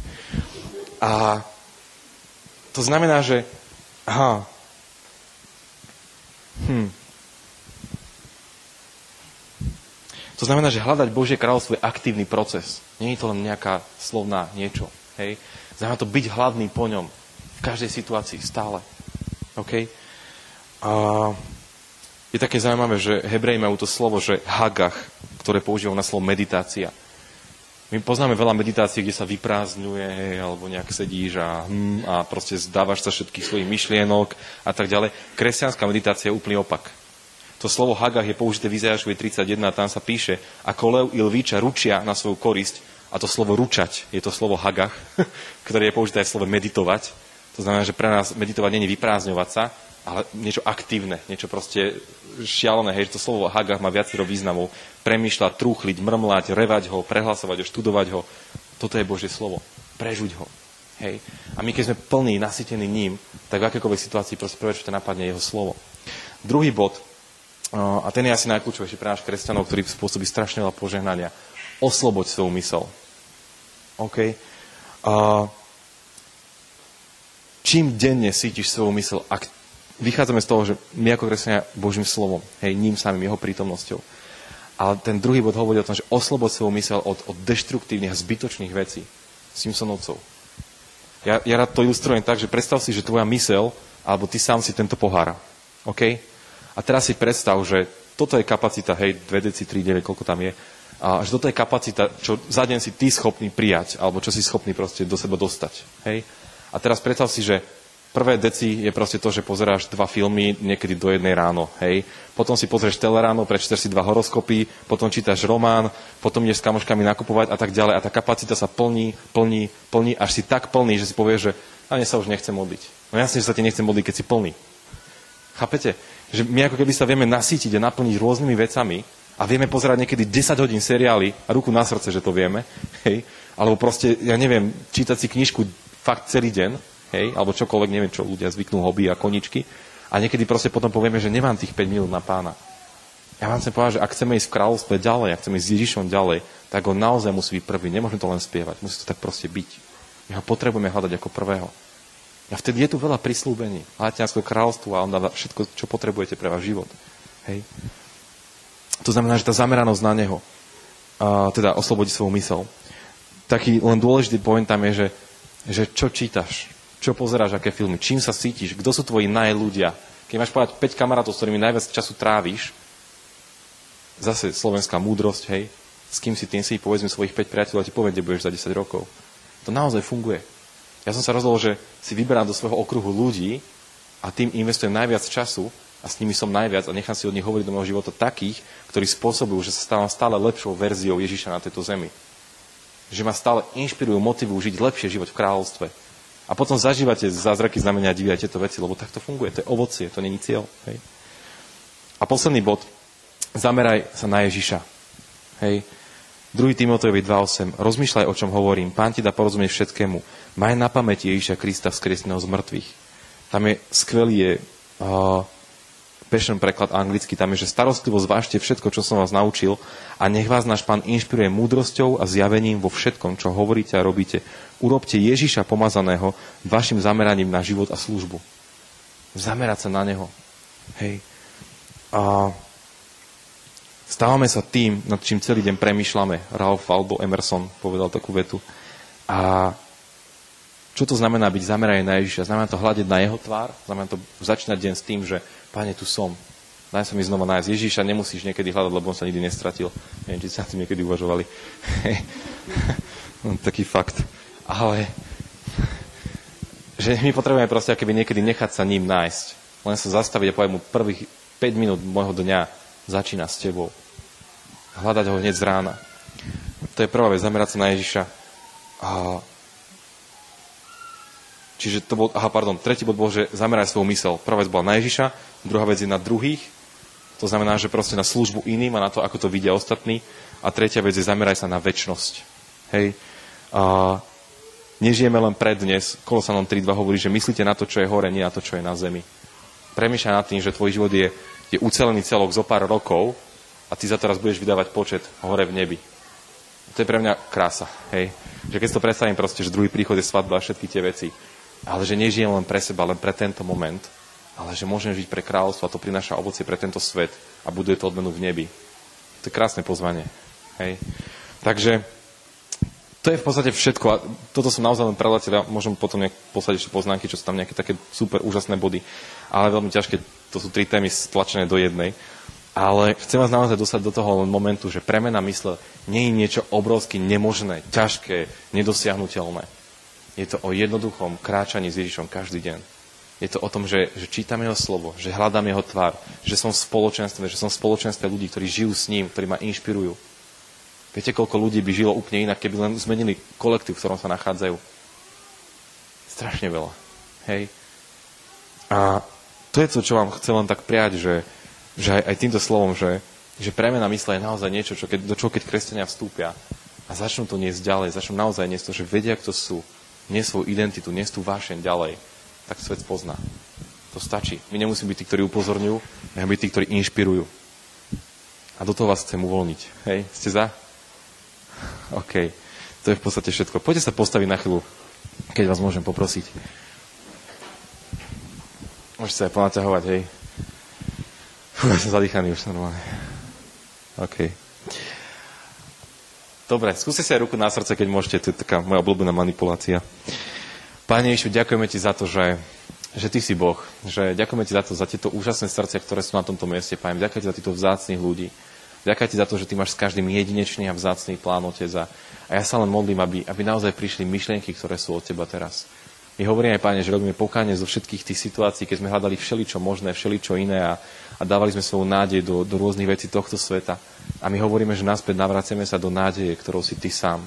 A to znamená, že aha, hm, To znamená, že hľadať Božie kráľovstvo je aktívny proces. Nie je to len nejaká slovná niečo. Hej? Znamená to byť hladný po ňom. V každej situácii, stále. OK? A je také zaujímavé, že Hebreji majú to slovo, že hagach, ktoré používajú na slovo meditácia. My poznáme veľa meditácií, kde sa vyprázdňuje, alebo nejak sedíš a, hm, a proste zdávaš sa všetkých svojich myšlienok a tak ďalej. Kresťanská meditácia je úplný opak. To slovo hagach je použité v Izajašovi 31 a tam sa píše, ako lev i lvíča ručia na svoju korisť, a to slovo ručať je to slovo hagach, (laughs) ktoré je použité aj v slove meditovať. To znamená, že pre nás meditovať je vyprázdňovať sa, ale niečo aktívne, niečo proste šialené, hej, že to slovo Hagach má viacero významov. Premýšľať, trúchliť, mrmlať, revať ho, prehlasovať ho, študovať ho. Toto je Božie slovo. Prežuť ho. Hej. A my, keď sme plní, nasytení ním, tak v akékoľvek situácii proste prvé, čo to napadne, je jeho slovo. Druhý bod, a ten je asi najkľúčovejší pre náš kresťanov, ktorý spôsobí strašne veľa požehnania. Osloboď svoju mysel. OK? A čím denne cítiš svoju mysel, ak vychádzame z toho, že my ako kresťania Božím slovom, hej, ním samým, jeho prítomnosťou. Ale ten druhý bod hovorí o tom, že osloboď svoju mysel od, od deštruktívnych a zbytočných vecí. Simpsonovcov. Ja, ja rád to ilustrujem tak, že predstav si, že tvoja mysel, alebo ty sám si tento pohár. OK? A teraz si predstav, že toto je kapacita, hej, 2 deci, 3, 9, koľko tam je, a že toto je kapacita, čo za deň si ty schopný prijať, alebo čo si schopný proste do seba dostať. Hej? A teraz predstav si, že prvé deci je proste to, že pozeráš dva filmy niekedy do jednej ráno, hej. Potom si pozrieš teleráno, prečítaš si dva horoskopy, potom čítaš román, potom ideš s kamoškami nakupovať a tak ďalej. A tá kapacita sa plní, plní, plní, až si tak plný, že si povieš, že a sa už nechce modliť. No jasne, že sa ti nechce modliť, keď si plný. Chápete? Že my ako keby sa vieme nasítiť a naplniť rôznymi vecami a vieme pozerať niekedy 10 hodín seriály a ruku na srdce, že to vieme, hej. Alebo proste, ja neviem, čítať si knižku fakt celý deň, hej, alebo čokoľvek, neviem, čo ľudia zvyknú hobby a koničky. A niekedy proste potom povieme, že nemám tých 5 minút na pána. Ja vám chcem povedať, že ak chceme ísť v kráľovstve ďalej, ak chceme ísť s Ježišom ďalej, tak ho naozaj musí byť prvý. Nemôžeme to len spievať, musí to tak proste byť. My ho potrebujeme hľadať ako prvého. A vtedy je tu veľa prislúbení. Hľadňanského kráľovstva a on dáva všetko, čo potrebujete pre váš život. Hej. To znamená, že tá zameranosť na neho, a teda oslobodí svoju mysel. Taký len dôležitý point tam je, že, že čo čítaš, čo pozeráš, aké filmy, čím sa cítiš, kto sú tvoji najľudia. Keď máš povedať 5 kamarátov, s ktorými najviac času tráviš, zase slovenská múdrosť, hej, s kým si tým si povedzme svojich 5 priateľov a ti poviem, kde budeš za 10 rokov. To naozaj funguje. Ja som sa rozhodol, že si vyberám do svojho okruhu ľudí a tým investujem najviac času a s nimi som najviac a nechám si od nich hovoriť do môjho života takých, ktorí spôsobujú, že sa stávam stále lepšou verziou Ježiša na tejto zemi. Že ma stále inšpirujú, motivujú žiť lepšie život v kráľovstve. A potom zažívate zázraky, znamenia, divia tieto veci, lebo tak to funguje. To je ovocie, to není cieľ. Hej. A posledný bod. Zameraj sa na Ježiša. Hej. 2. Timotejovi 2.8. Rozmýšľaj, o čom hovorím. Pán ti dá porozumieť všetkému. Maj na pamäti Ježiša Krista vzkrieseného z mŕtvych. Tam je skvelý je uh, Passion preklad anglicky, tam je, že starostlivo zvážte všetko, čo som vás naučil a nech vás náš pán inšpiruje múdrosťou a zjavením vo všetkom, čo hovoríte a robíte. Urobte Ježiša pomazaného vašim zameraním na život a službu. Zamerať sa na neho. Hej. A stávame sa tým, nad čím celý deň premýšľame. Ralph alebo Emerson povedal takú vetu. A čo to znamená byť zameraný na Ježiša? Znamená to hľadiť na jeho tvár? Znamená to začínať deň s tým, že Pane, tu som. Daj sa mi znova nájsť. Ježiša nemusíš niekedy hľadať, lebo on sa nikdy nestratil. Neviem, či sa tým niekedy uvažovali. (laughs) no, taký fakt. Ale že my potrebujeme proste akoby niekedy nechať sa ním nájsť. Len sa zastaviť a povedať mu prvých 5 minút môjho dňa začína s tebou. Hľadať ho hneď z rána. To je prvá vec, zamerať sa na Ježiša. A Čiže to bol, aha, pardon, tretí bod bol, že zameraj svoju mysel. Prvá vec bola na Ježiša, druhá vec je na druhých, to znamená, že proste na službu iným a na to, ako to vidia ostatní. A tretia vec je zameraj sa na väčnosť. Hej. A nežijeme len pre dnes. Kolosanom 3.2 hovorí, že myslíte na to, čo je hore, nie na to, čo je na zemi. Premýšľaj nad tým, že tvoj život je, je ucelený celok zo pár rokov a ty za to raz budeš vydávať počet hore v nebi. To je pre mňa krása. Hej. Že keď si to predstavím proste, že druhý príchod je svadba a všetky tie veci ale že nežijem len pre seba, len pre tento moment, ale že môžem žiť pre kráľovstvo a to prináša ovocie pre tento svet a buduje to odmenu v nebi. To je krásne pozvanie. Hej. Takže to je v podstate všetko. A toto som naozaj len preletel. Ja môžem potom nejak poslať ešte poznámky, čo sú tam nejaké také super úžasné body. Ale veľmi ťažké. To sú tri témy stlačené do jednej. Ale chcem vás naozaj dostať do toho len momentu, že premena mysle nie je niečo obrovsky nemožné, ťažké, nedosiahnutelné. Je to o jednoduchom kráčaní s Ježišom každý deň. Je to o tom, že, že čítam jeho slovo, že hľadám jeho tvár, že som v spoločenstve, že som v spoločenstve ľudí, ktorí žijú s ním, ktorí ma inšpirujú. Viete, koľko ľudí by žilo úplne inak, keby len zmenili kolektív, v ktorom sa nachádzajú? Strašne veľa. Hej? A to je to, čo vám chcem len tak priať, že, že aj, aj týmto slovom, že, že premena mysle je naozaj niečo, čo keď, do čoho keď kresťania vstúpia a začnú to niesť ďalej, začnú naozaj niesť to, že vedia, kto sú, nie svoju identitu, nie tú vášeň ďalej, tak svet pozná. To stačí. My nemusíme byť tí, ktorí upozorňujú, ale byť tí, ktorí inšpirujú. A do toho vás chcem uvoľniť. Hej, ste za? OK. To je v podstate všetko. Poďte sa postaviť na chvíľu, keď vás môžem poprosiť. Môžete sa aj ponaťahovať, hej. Fú, ja som zadýchaný už normálne. OK. Dobre, skúste si aj ruku na srdce, keď môžete, to je taká moja obľúbená manipulácia. Pane Ježišu, ďakujeme ti za to, že, že ty si Boh. Že ďakujeme ti za to, za tieto úžasné srdcia, ktoré sú na tomto mieste, Pane. Ďakujem ti za týchto vzácných ľudí. Ďakujem ti za to, že ty máš s každým jedinečný a vzácný plán, Otec. A, ja sa len modlím, aby, aby naozaj prišli myšlienky, ktoré sú od teba teraz. My hovoríme aj, Pane, že robíme pokáne zo všetkých tých situácií, keď sme hľadali všeličo možné, všeličo iné a, a dávali sme svoju nádej do, do rôznych vecí tohto sveta. A my hovoríme, že náspäť navraciame sa do nádeje, ktorou si ty sám.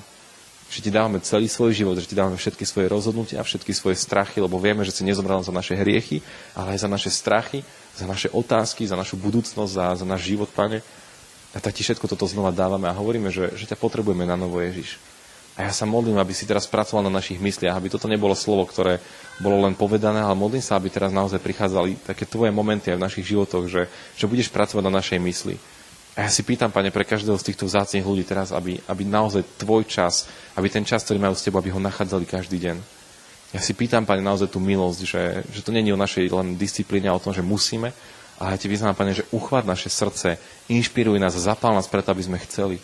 Že ti dávame celý svoj život, že ti dávame všetky svoje rozhodnutia, všetky svoje strachy, lebo vieme, že si nezomrel za naše hriechy, ale aj za naše strachy, za naše otázky, za našu budúcnosť, za, za náš život, Pane. A tak ti všetko toto znova dávame a hovoríme, že, že ťa potrebujeme na novo, Ježiš. A ja sa modlím, aby si teraz pracoval na našich mysliach, aby toto nebolo slovo, ktoré bolo len povedané, ale modlím sa, aby teraz naozaj prichádzali také tvoje momenty aj v našich životoch, že, že budeš pracovať na našej mysli. A ja si pýtam, pane, pre každého z týchto vzácných ľudí teraz, aby, aby naozaj tvoj čas, aby ten čas, ktorý majú s tebou, aby ho nachádzali každý deň. Ja si pýtam, pane, naozaj tú milosť, že, že to není o našej len disciplíne, o tom, že musíme, ale ja ti vyznám, pane, že uchvát naše srdce, inšpiruj nás, zapál nás preto, aby sme chceli.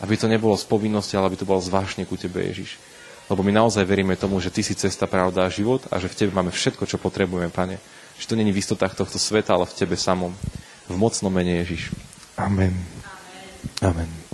Aby to nebolo z povinnosti, ale aby to bolo zvláštne ku Tebe, Ježiš. Lebo my naozaj veríme tomu, že Ty si cesta, pravda a život a že v Tebe máme všetko, čo potrebujeme, Pane. Že to není v istotách tohto sveta, ale v Tebe samom. V mocnom mene Ježiš. Amen. Amen. Amen.